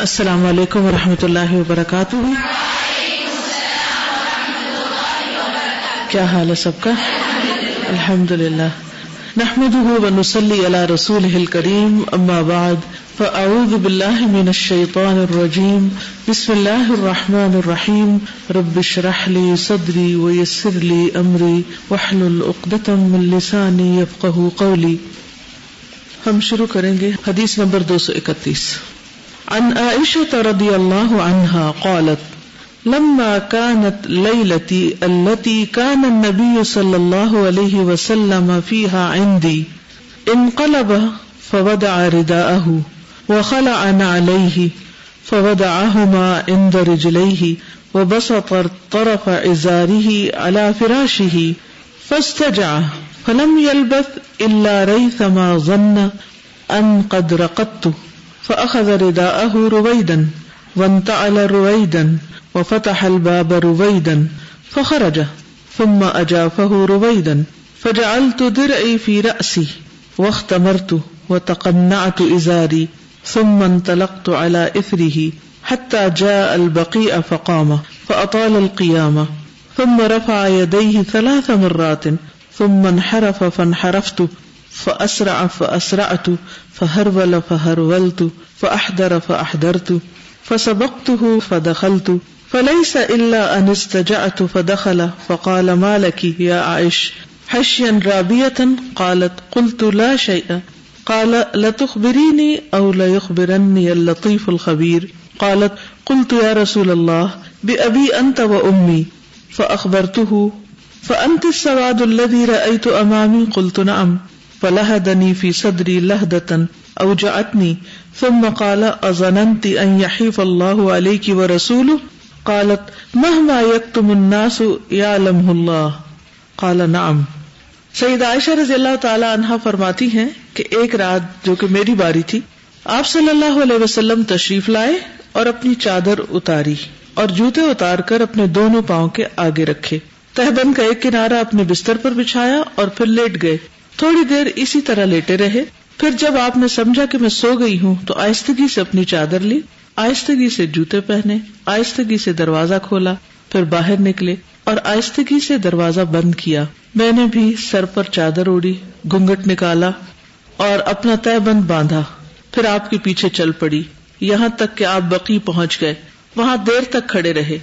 السلام علیکم و رحمۃ اللہ وبرکاتہ۔ کیا حال ہے سب کا؟ الحمد للہ نحمد ونسلی علی رسول کریم اما بعد، فاعوذ باللہ من الشیطان الرجیم۔ بسم اللہ الرحمن الرحیم۔ رب اشرح لی صدری ویسر لی امری۔ واحلل عقدۃ من لسانی یفقهوا قولی۔ ہم شروع کریں گے حدیث نمبر دو سو اکتیس۔ عن عائشة رضي الله عنها قالت، لما كانت ليلتي التي كان النبي صلى الله عليه وسلم فيها عندي، انقلب فوضع رداءه وخلع عليه، فوضعهما عند رجليه وبسط طرف عزاره على فراشه فاستجع فلم يلبث إلا ريثما ظن أن قد رقدت فأخذ رداءه رويدا وانتعل رويدا وفتح الباب رويدا فخرج ثم أجافه رويدا، فجعلت درعي في رأسي واختمرت وتقنعت إزاري، ثم انطلقت على إثره حتى جاء البقيء فقام، فأطال القيامة ثم رفع يديه ثلاث مرات، ثم انحرف فانحرفت فأسرع فأسرعت، فهرول فهرولت فأحضر فأحضرت فسبقته فدخلت، فليس إلا أن استجعت فدخل تو فلئی سا اللہ انستجا تو فدخلا فقال ما لك يا عائش، حشيا رابية قالت قلت لا شيء، قال لتخبريني أو ليخبرني اللطيف الخبير، قالت قلت يا رسول الله بأبي أنت وأمي، فأخبرته، فأنت السواد الذي رأيت أمامي؟ قلت نعم. فلهدني في صدري لهدة أوجعتني، ثم قال، أظننت أن يحيف الله عليك ورسوله؟ قالت، مهما يكتم الناس يعلمه الله. قال، نعم. سید عائشہ رضی اللہ تعالی عنہا فرماتی ہیں کہ ایک رات جو کہ میری باری تھی، آپ صلی اللہ علیہ وسلم تشریف لائے اور اپنی چادر اتاری اور جوتے اتار کر اپنے دونوں پاؤں کے آگے رکھے۔ تہبند کا ایک کنارا اپنے بستر پر بچھایا اور پھر لیٹ گئے۔ تھوڑی دیر اسی طرح لیٹے رہے۔ پھر جب آپ نے سمجھا کہ میں سو گئی ہوں، تو آہستگی سے اپنی چادر لی، آہستگی سے جوتے پہنے، آہستگی سے دروازہ کھولا، پھر باہر نکلے اور آہستگی سے دروازہ بند کیا۔ میں نے بھی سر پر چادر اوڑی گنگٹ نکالا اور اپنا طے بند باندھا۔ پھر آپ کے پیچھے چل پڑی۔ یہاں تک کہ آپ بقی پہنچ گئے۔ وہاں دیر تک کھڑے رہے۔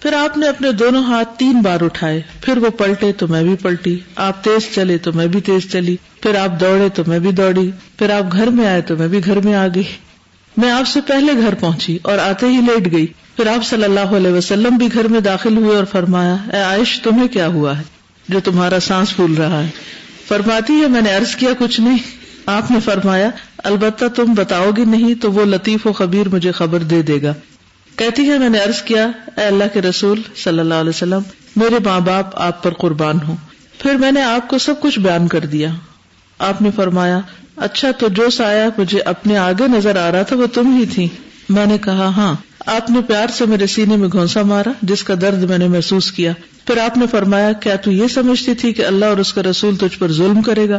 پھر آپ نے اپنے دونوں ہاتھ تین بار اٹھائے، پھر وہ پلٹے تو میں بھی پلٹی، آپ تیز چلے تو میں بھی تیز چلی، پھر آپ دوڑے تو میں بھی دوڑی، پھر آپ گھر میں آئے تو میں بھی گھر میں آ گئی۔ میں آپ سے پہلے گھر پہنچی اور آتے ہی لیٹ گئی۔ پھر آپ صلی اللہ علیہ وسلم بھی گھر میں داخل ہوئے اور فرمایا، اے عائش، تمہیں کیا ہوا ہے جو تمہارا سانس پھول رہا ہے؟ فرماتی ہے میں نے ارض کیا، کچھ نہیں۔ آپ نے فرمایا، البتہ تم بتاؤ گی نہیں تو وہ لطیف و خبیر مجھے خبر دے دے گا۔ کہتی ہے، میں نے ارض کیا، اے اللہ کے رسول صلی اللہ علیہ وسلم، میرے ماں باپ آپ پر قربان ہوں۔ پھر میں نے آپ کو سب کچھ بیان کر دیا۔ آپ نے فرمایا اچھا تو جو سایہ مجھے اپنے آگے نظر آ رہا تھا وہ تم ہی تھی۔ میں نے کہا ہاں آپ نے پیار سے میرے سینے میں گھونسا مارا جس کا درد میں نے محسوس کیا۔ پھر آپ نے فرمایا، کیا تو یہ سمجھتی تھی کہ اللہ اور اس کا رسول تجھ پر ظلم کرے گا؟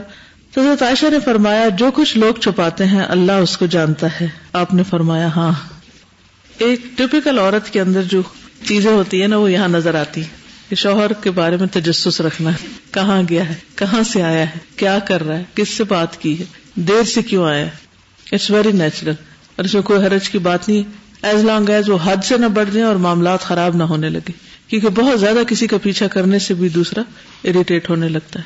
تو عائشہ نے فرمایا، جو کچھ لوگ چھپاتے ہیں، اللہ اس کو جانتا ہے۔ آپ نے فرمایا ہاں۔ ایک ٹپیکل عورت کے اندر جو چیزیں ہوتی ہیں نا، وہ یہاں نظر آتی کہ شوہر کے بارے میں تجسس رکھنا ہے۔ کہاں گیا ہے؟ کہاں سے آیا ہے؟ کیا کر رہا ہے؟ کس سے بات کی ہے؟ دیر سے کیوں آیا اٹس ویری نیچرل اور اس میں کوئی حرج کی بات نہیں۔ ایز لانگ ایز وہ حد سے نہ بڑھ جائیں اور معاملات خراب نہ ہونے لگے کیونکہ بہت زیادہ کسی کا پیچھا کرنے سے بھی دوسرا اریٹیٹ ہونے لگتا ہے۔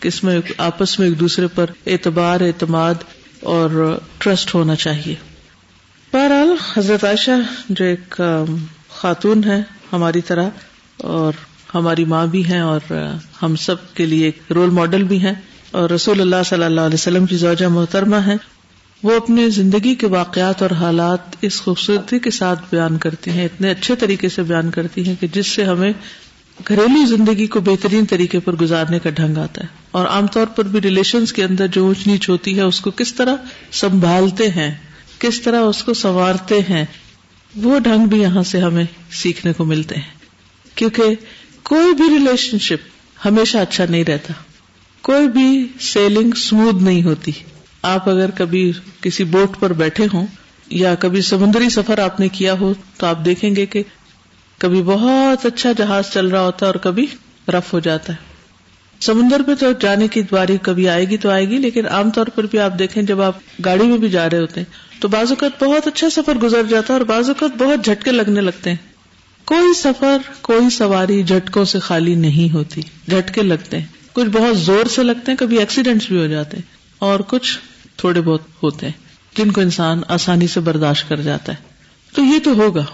کہ اس میں آپس میں ایک دوسرے پر اعتبار، اعتماد اور ٹرسٹ ہونا چاہیے۔ بہرحال، حضرت عائشہ جو ایک خاتون ہے ہماری طرح، اور ہماری ماں بھی ہیں، اور ہم سب کے لیے ایک رول ماڈل بھی ہیں، اور رسول اللہ صلی اللہ علیہ وسلم کی زوجہ محترمہ ہے وہ اپنی زندگی کے واقعات اور حالات اس خوبصورتی کے ساتھ بیان کرتی ہیں، اتنے اچھے طریقے سے بیان کرتی ہیں کہ جس سے ہمیں گھریلو زندگی کو بہترین طریقے پر گزارنے کا ڈھنگ آتا ہے۔ اور عام طور پر بھی ریلیشنز کے اندر جو اونچ نیچ ہوتی ہے، اس کو کس طرح سنبھالتے ہیں کس طرح اس کو سنوارتے ہیں، وہ ڈھنگ بھی یہاں سے ہمیں سیکھنے کو ملتے ہیں۔ کیونکہ کوئی بھی ریلیشن شپ ہمیشہ اچھا نہیں رہتا۔ کوئی بھی سیلنگ اسموتھ نہیں ہوتی۔ آپ اگر کبھی کسی بوٹ پر بیٹھے ہوں یا کبھی سمندری سفر آپ نے کیا ہو، تو آپ دیکھیں گے کہ کبھی بہت اچھا جہاز چل رہا ہوتا ہے اور کبھی رف ہو جاتا ہے۔ سمندر میں تو جانے کی باری کبھی آئے گی تو آئے گی، لیکن عام طور پر بھی آپ دیکھیں جب آپ گاڑی میں بھی جا رہے ہوتے ہیں، تو بعض اوقات بہت اچھا سفر گزر جاتا ہے اور بعض اوقات بہت جھٹکے لگنے لگتے ہیں۔ کوئی سفر، کوئی سواری جھٹکوں سے خالی نہیں ہوتی، جھٹکے لگتے ہیں۔ کچھ بہت زور سے لگتے ہیں، کبھی ایکسیڈینٹس بھی ہو جاتے ہیں، اور کچھ تھوڑے بہت ہوتے ہیں، جن کو انسان آسانی سے برداشت کر جاتا ہے۔ تو یہ تو ہوگا۔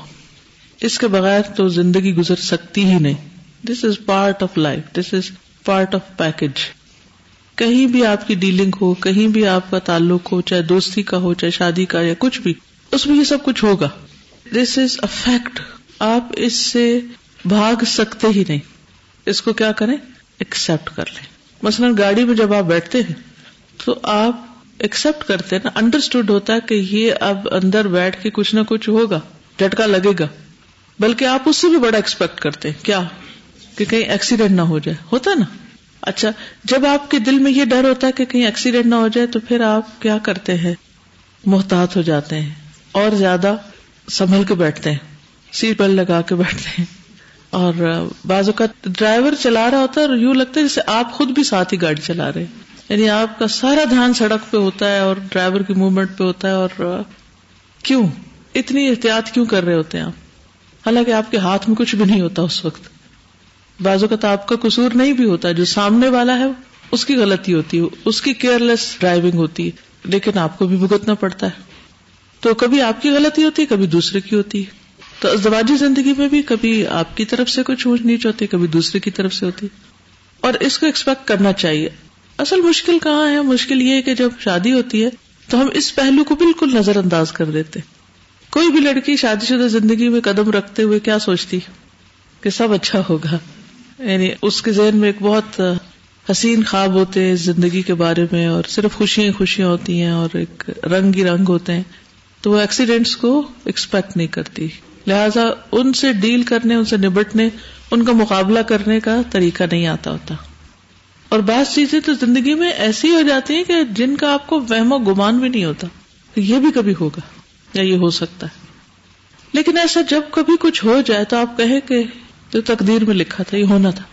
اس کے بغیر تو زندگی گزر سکتی ہی نہیں۔ This is part of life this is part of package کہیں بھی آپ کی ڈیلنگ ہو، کہیں بھی آپ کا تعلق ہو، چاہے دوستی کا ہو، چاہے شادی کا یا کچھ بھی، اس میں یہ سب کچھ ہوگا۔ دس از اے فیکٹ آپ اس سے بھاگ سکتے ہی نہیں۔ اس کو کیا کریں؟ ایکسپٹ کر لیں۔ مثلاً گاڑی میں جب آپ بیٹھتے ہیں، تو آپ ایکسپٹ کرتے ہیں نا۔ انڈرسٹوڈ ہوتا ہے کہ یہ اب اندر بیٹھ کے کچھ نہ کچھ ہوگا، جھٹکا لگے گا۔ بلکہ آپ اس سے بھی بڑا ایکسپیکٹ کرتے ہیں۔ کیا؟ کہ کہیں ایکسیڈینٹ نہ ہو جائے۔ ہوتا ہے نا؟ اچھا جب آپ کے دل میں یہ ڈر ہوتا ہے کہ کہیں ایکسیڈینٹ نہ ہو جائے تو پھر آپ کیا کرتے ہیں؟ محتاط ہو جاتے ہیں اور زیادہ سنبھل کے بیٹھتے ہیں، سیٹ بیلٹ لگا کے بیٹھتے ہیں۔ اور بعض اوقات ڈرائیور چلا رہا ہوتا ہے اور یوں لگتا ہے جیسے آپ خود بھی ساتھ ہی گاڑی چلا رہے یعنی آپ کا سارا دھیان سڑک پہ ہوتا ہے اور ڈرائیور کی موومنٹ پہ ہوتا ہے اور کیوں؟ اتنی احتیاط کیوں کر رہے ہوتے ہیں آپ؟ حالانکہ آپ کے ہاتھ میں کچھ بھی نہیں ہوتا اس وقت۔ بعض اوقات آپ کا قصور نہیں بھی ہوتا، جو سامنے والا ہے، اس کی غلطی ہوتی ہے، اس کی کیئر لیس ڈرائیونگ ہوتی ہے، لیکن آپ کو بھی بھگتنا پڑتا ہے۔ تو کبھی آپ کی غلطی ہوتی ہے، کبھی دوسرے کی ہوتی ہے۔ تو ازدواجی زندگی میں بھی کبھی آپ کی طرف سے کچھ اونچ نیچ ہوتی کبھی دوسرے کی طرف سے ہوتی۔ اور اس کو ایکسپیکٹ کرنا چاہیے۔ اصل مشکل کہاں ہے؟ مشکل یہ ہے کہ جب شادی ہوتی ہے، تو ہم اس پہلو کو بالکل نظر انداز کر دیتے۔ کوئی بھی لڑکی شادی شدہ زندگی میں قدم رکھتے ہوئے کیا سوچتی؟ کہ سب اچھا ہوگا۔ یعنی اس کے ذہن میں ایک بہت حسین خواب ہوتے ہیں زندگی کے بارے میں، اور صرف خوشیاں خوشیاں ہوتی ہیں اور ایک رنگ ہی رنگ ہوتے ہیں، تو وہ ایکسیڈینٹس کو ایکسپیکٹ نہیں کرتی۔ لہذا ان سے ڈیل کرنے، ان سے نبٹنے، ان کا مقابلہ کرنے کا طریقہ نہیں آتا ہوتا۔ اور بعض چیزیں تو زندگی میں ایسی ہو جاتی ہیں کہ جن کا آپ کو وہم و گمان بھی نہیں ہوتا۔ یہ بھی کبھی ہوگا یا یہ ہو سکتا ہے۔ لیکن ایسا جب کبھی کچھ ہو جائے تو آپ کہیں کہ جو تقدیر میں لکھا تھا یہ ہونا تھا۔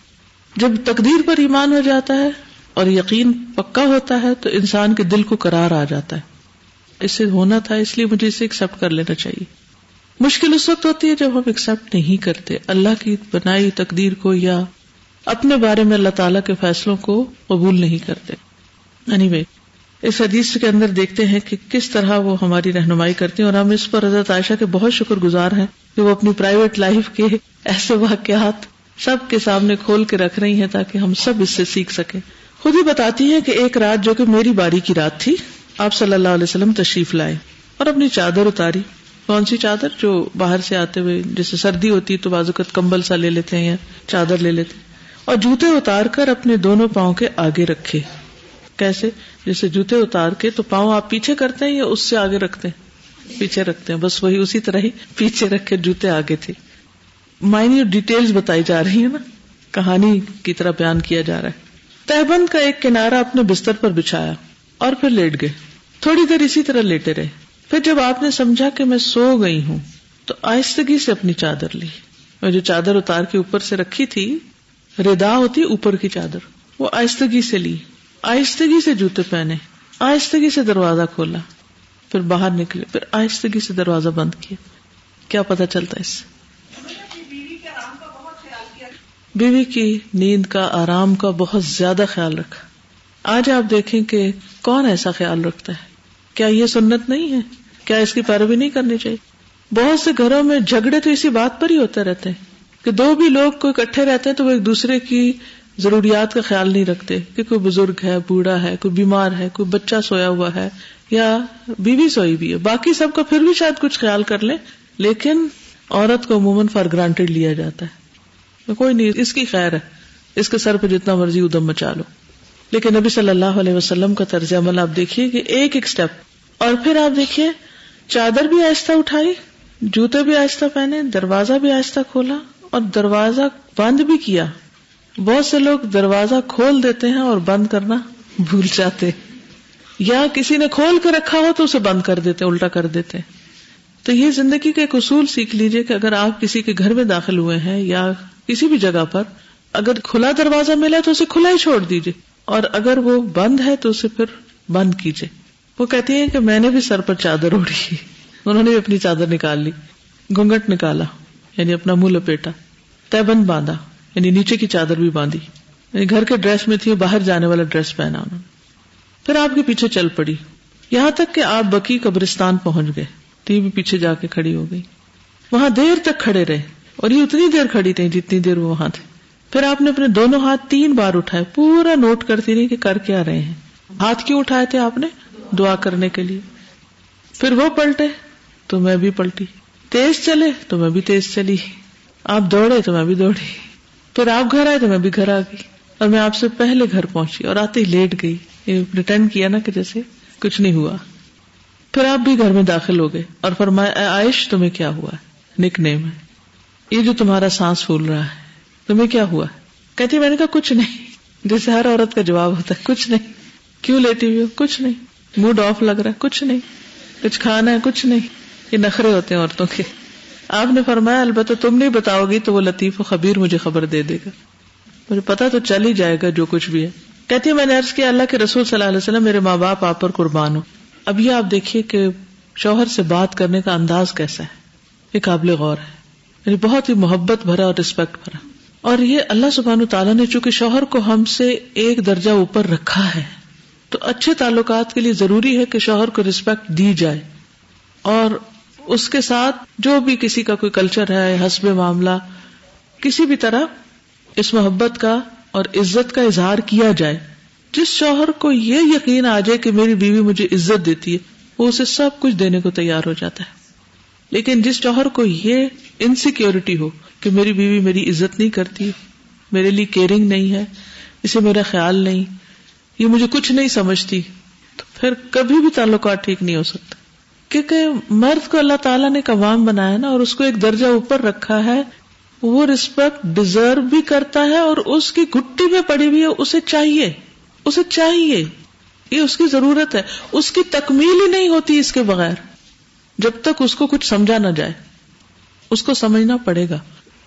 جب تقدیر پر ایمان ہو جاتا ہے اور یقین پکا ہوتا ہے تو انسان کے دل کو کرار آ جاتا ہے۔ اس سے ہونا تھا اس لیے مجھے اسے ایکسپٹ کر لینا چاہیے۔ مشکل اس وقت ہوتی ہے جب ہم ایکسپٹ نہیں کرتے۔ اللہ کی بنائی تقدیر کو یا اپنے بارے میں اللہ تعالیٰ کے فیصلوں کو قبول نہیں کرتے۔ Anyway, اس حدیث کے اندر دیکھتے ہیں کہ کس طرح وہ ہماری رہنمائی کرتی ہیں اور ہم اس پر حضرت عائشہ کے بہت شکر گزار ہیں کہ وہ اپنی پرائیویٹ لائف کے ایسے واقعات سب کے سامنے کھول کے رکھ رہی ہیں تاکہ ہم سب اس سے سیکھ سکیں۔ خود ہی بتاتی ہیں کہ ایک رات جو کہ میری باری کی رات تھی، آپ صلی اللہ علیہ وسلم تشریف لائے اور اپنی چادر اتاری۔ کون سی چادر؟ جو باہر سے آتے ہوئے جیسے سردی ہوتی تو بازوقت کمبل سا لے لیتے ہیں یا چادر لے لیتے۔ اور جوتے اتار کر اپنے دونوں پاؤں کے آگے رکھے۔ کیسے؟ جیسے جوتے اتار کے تو پاؤں آپ پیچھے کرتے ہیں یا اس سے آگے رکھتے ہیں؟ پیچھے رکھتے ہیں، بس وہی اسی طرح ہی پیچھے رکھ کے جوتے آگے تھے۔ مائنی ڈیٹیلز بتائی جا رہی ہے نا، کہانی کی طرح بیان کیا جا رہا ہے۔ تہبند کا ایک کنارا اپنے بستر پر بچھایا اور پھر لیٹ گئے۔ تھوڑی دیر اسی طرح لیٹے رہے۔ پھر جب آپ نے سمجھا کہ میں سو گئی ہوں، تو آہستگی سے اپنی چادر لی۔ میں جو چادر اتار کے اوپر سے رکھی تھی، ردا ہوتی اوپر کی چادر، وہ آہستگی سے لی۔ آہستگی سے جوتے پہنے، آہستگی سے دروازہ کھولا، پھر باہر نکلے، پھر آہستگی سے دروازہ بند کیا۔ کیا پتا چلتا اس سے۔ بیوی کی نیند کا، آرام کا بہت زیادہ خیال رکھا۔ آج آپ دیکھیں کہ کون ایسا خیال رکھتا ہے؟ کیا یہ سنت نہیں ہے؟ کیا اس کی پیروی نہیں کرنی چاہیے؟ بہت سے گھروں میں جھگڑے تو اسی بات پر ہی ہوتے رہتے ہیں کہ دو بھی لوگ کوئی اکٹھے رہتے ہیں تو وہ ایک دوسرے کی ضروریات کا خیال نہیں رکھتے کہ کوئی بزرگ ہے، بوڑھا ہے، کوئی بیمار ہے، کوئی بچہ سویا ہوا ہے یا بیوی سوئی بھی ہے۔ باقی سب کا پھر بھی شاید کچھ خیال کر لیں، لیکن عورت کو عموماً فار گرانٹیڈ لیا جاتا ہے۔ کوئی نہیں، اس کی خیر ہے۔ اس کے سر پہ جتنا مرضی ادم مچا لو۔ لیکن نبی صلی اللہ علیہ وسلم کا طرز عمل آپ دیکھیے کہ ایک ایک اسٹیپ اور پھر آپ دیکھیے، چادر بھی آہستہ اٹھائی، جوتے بھی آہستہ پہنے، دروازہ بھی آہستہ کھولا اور دروازہ بند بھی کیا۔ بہت سے لوگ دروازہ کھول دیتے ہیں اور بند کرنا بھول جاتے یا کسی نے کھول کے رکھا ہو تو اسے بند کر دیتے، الٹا کر دیتے۔ تو یہ زندگی کا ایک اصول سیکھ لیجیے کہ اگر آپ کسی کے گھر میں داخل ہوئے ہیں یا کسی بھی جگہ پر، اگر کھلا دروازہ ملا تو اسے کھلا ہی چھوڑ دیجیے اور اگر وہ بند ہے تو اسے پھر بند کیجیے وہ کہتی ہیں کہ میں نے بھی سر پر چادر اوڑھی۔ انہوں نے بھی اپنی چادر نکال لی گھونگٹ نکالا یعنی اپنا منہ لپیٹا طے بند باندھا۔ یعنی نیچے کی چادر بھی باندھی۔ یعنی گھر کے ڈریس میں تھی، باہر جانے والا ڈریس پہنا انہوں نے۔ پھر آپ کے پیچھے چل پڑی۔ یہاں تک کہ آپ بکی قبرستان پہنچ گئے۔ تی بھی پیچھے جا کے کھڑی ہو گئی۔ وہاں دیر تک کھڑے رہے۔ اور یہ اتنی دیر کھڑی تھی جتنی دیر وہ وہاں تھے۔ پھر آپ نے اپنے دونوں ہاتھ تین بار اٹھائے۔ پورا نوٹ کرتی رہی کہ کر کیا رہے ہیں۔ ہاتھ کیوں اٹھائے تھے آپ نے؟ دعا کرنے کے لیے۔ پھر وہ پلٹے تو میں بھی پلٹی۔ تیز چلے تو میں بھی تیز چلی۔ آپ دوڑے تو میں بھی دوڑی۔ پھر آپ گھر آئے تو میں بھی گھر آ گئی اور میں آپ سے پہلے گھر پہنچی اور آتے ہی لیٹ گئی۔ ریٹرن کیا نا کہ جیسے کچھ نہیں ہوا۔ پھر آپ بھی گھر میں داخل ہو گئے اور فرمایا عائش، تمہیں کیا ہوا؟ ہے نک نیم ہے۔ یہ جو تمہارا سانس پھول رہا ہے، تمہیں کیا ہوا؟ کہتی میں نے کہا، کچھ نہیں۔ جیسے ہر عورت کا جواب ہوتا ہے، کچھ نہیں۔ کیوں لیتی ہوئی ہو؟ کچھ نہیں۔ موڈ آف لگ رہا ہے، کچھ نہیں۔ کچھ کھانا ہے، کچھ نہیں۔ یہ نخرے ہوتے ہیں عورتوں کے۔ آپ نے فرمایا، البتہ تم نہیں بتاؤ گی تو وہ لطیف و خبیر مجھے خبر دے دے گا۔ مجھے پتا تو چل ہی جائے گا جو کچھ بھی ہے۔ کہتی میں نے عرض کیا، اللہ کے رسول صلی اللہ علیہ وسلم، میرے ماں باپ، آپ پر قربان ہو اب یہ آپ دیکھیے کہ شوہر سے بات کرنے کا انداز کیسا ہے۔ یہ قابل غور ہے۔ یعنی بہت ہی محبت بھرا اور رسپیکٹ بھرا۔ اور یہ اللہ سبحان تعالیٰ نے چونکہ شوہر کو ہم سے ایک درجہ اوپر رکھا ہے، تو اچھے تعلقات کے لیے ضروری ہے کہ شوہر کو رسپیکٹ دی جائے۔ اور اس کے ساتھ جو بھی کسی کا کوئی کلچر ہے، حسب معاملہ، کسی بھی طرح اس محبت کا اور عزت کا اظہار کیا جائے۔ جس شوہر کو یہ یقین آ جائے کہ میری بیوی مجھے عزت دیتی ہے، وہ اسے سب کچھ دینے کو تیار ہو جاتا ہے۔ لیکن جس شوہر کو یہ انسیکیورٹی ہو کہ میری بیوی میری عزت نہیں کرتی، میرے لیے کیئرنگ نہیں ہے، اسے میرا خیال نہیں، یہ مجھے کچھ نہیں سمجھتی، تو پھر کبھی بھی تعلقات ٹھیک نہیں ہو سکتا۔ کیونکہ مرد کو اللہ تعالیٰ نے قوام بنایا نا اور اس کو ایک درجہ اوپر رکھا ہے، وہ ریسپیکٹ ڈیزرو بھی کرتا ہے اور اس کی گٹی میں پڑی ہوئی ہے، اسے چاہیے اسے چاہیے، یہ اس کی ضرورت ہے۔ اس کی تکمیل ہی نہیں ہوتی اس کے بغیر، جب تک اس کو کچھ سمجھا نہ جائے۔ اس کو سمجھنا پڑے گا۔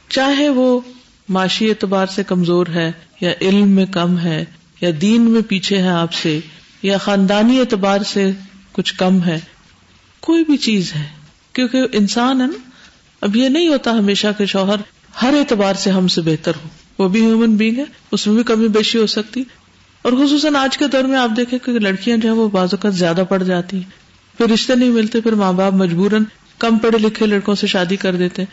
چاہے وہ معاشی اعتبار سے کمزور ہے، یا علم میں کم ہے، یا دین میں پیچھے ہے آپ سے، یا خاندانی اعتبار سے کچھ کم ہے کوئی بھی چیز ہے، کیونکہ انسان ہے نا، اب یہ نہیں ہوتا ہمیشہ کہ شوہر ہر اعتبار سے ہم سے بہتر ہو۔ وہ بھی ہیومن بینگ ہے، اس میں بھی کمی بیشی ہو سکتی۔ اور خصوصاً آج کے دور میں آپ دیکھیں کہ لڑکیاں جو ہے وہ بعض اوقات زیادہ پڑ جاتی ہیں۔ پھر رشتے نہیں ملتے، پھر ماں باپ مجبوراً کم پڑھے لکھے لڑکوں سے شادی کر دیتے۔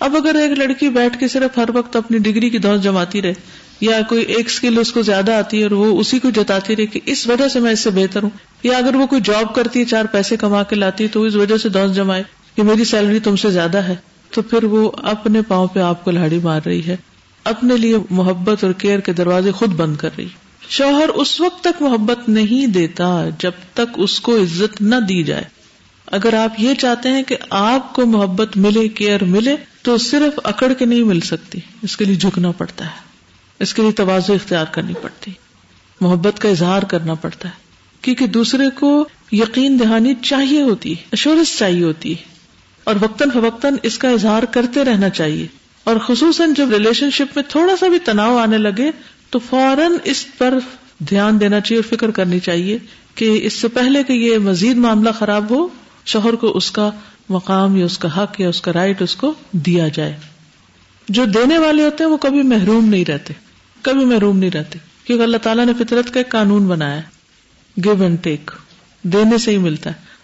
اب اگر ایک لڑکی بیٹھ کے صرف ہر وقت اپنی ڈگری کی دوست جماتی رہے یا کوئی ایک اسکل اس کو زیادہ آتی ہے اور وہ اسی کو جتاتی رہے کہ اس وجہ سے میں اس سے بہتر ہوں؟ یا اگر وہ کوئی جاب کرتی ہے، چار پیسے کما کے لاتی ہے، تو اس وجہ سے دوست جمائے کہ میری سیلری تم سے زیادہ ہے۔ تو پھر وہ اپنے پاؤں پہ آپ کو لاڑی مار رہی ہے۔ اپنے لیے محبت اور کیئر کے دروازے خود بند کر رہی شوہر اس وقت تک محبت نہیں دیتا جب تک اس کو عزت نہ دی جائے۔ اگر آپ یہ چاہتے ہیں کہ آپ کو محبت ملے کیئر ملے، تو صرف اکڑ کے نہیں مل سکتی۔ اس کے لیے جھکنا پڑتا ہے۔ اس کے لیے توازو اختیار کرنی پڑتی محبت کا اظہار کرنا پڑتا ہے۔ کیونکہ دوسرے کو یقین دہانی چاہیے ہوتی اشورس چاہیے ہوتی اور وقتاً فوقتاً اس کا اظہار کرتے رہنا چاہیے۔ اور خصوصاً جب ریلیشن شپ میں تھوڑا سا بھی تناؤ آنے لگے، تو فوراً اس پر دھیان دینا چاہیے اور فکر کرنی چاہیے کہ اس سے پہلے کہ یہ مزید معاملہ خراب ہو، شوہر کو اس کا مقام یا اس کا حق یا اس کا رائٹ اس کو دیا جائے۔ جو دینے والے ہوتے ہیں، وہ کبھی محروم نہیں رہتے۔ کبھی محروم نہیں رہتے، کیونکہ اللہ تعالیٰ نے فطرت کا ایک قانون بنایا گیو اینڈ ٹیک دینے سے ہی ملتا ہے۔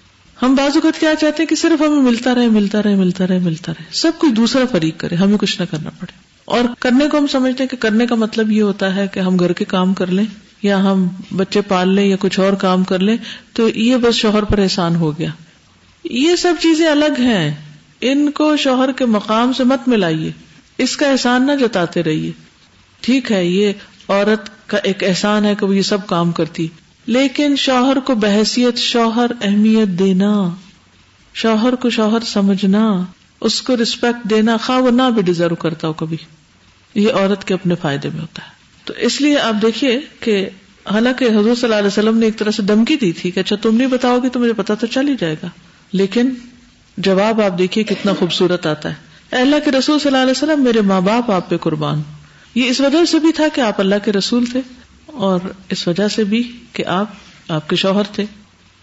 ہم بعض اوقات کیا چاہتے ہیں کہ صرف ہمیں ملتا رہے ملتا رہے ملتا رہے ملتا رہے۔ سب کوئی دوسرا فریق کرے، ہمیں کچھ نہ کرنا پڑے۔ اور کرنے کو ہم سمجھتے ہیں کہ کرنے کا مطلب یہ ہوتا ہے کہ ہم گھر کے کام کر لیں، یا ہم بچے پال لیں، یا کچھ اور کام کر لیں، تو یہ بس شوہر پر احسان ہو گیا۔ یہ سب چیزیں الگ ہیں۔ ان کو شوہر کے مقام سے مت ملائیے۔ اس کا احسان نہ جتاتے رہیے۔ ٹھیک ہے، یہ عورت کا ایک احسان ہے کہ وہ یہ سب کام کرتی۔ لیکن شوہر کو بحثیت، شوہر اہمیت دینا، شوہر کو شوہر سمجھنا، اس کو ریسپیکٹ دینا، خواہ وہ نہ بھی ڈیزرو کرتا ہو کبھی، یہ عورت کے اپنے فائدے میں ہوتا ہے۔ تو اس لیے آپ دیکھیے کہ حالانکہ حضور صلی اللہ علیہ وسلم نے ایک طرح سے دمکی دی تھی کہ اچھا تم نہیں بتاؤ گی تو مجھے پتا تو چل ہی جائے گا۔ لیکن جواب آپ دیکھیے کتنا خوبصورت آتا ہے۔ اللہ کے رسول صلی اللہ علیہ وسلم، میرے ماں باپ آپ پہ قربان۔ یہ اس وجہ سے بھی تھا کہ آپ اللہ کے رسول تھے اور اس وجہ سے بھی کہ آپ آپ کے شوہر تھے۔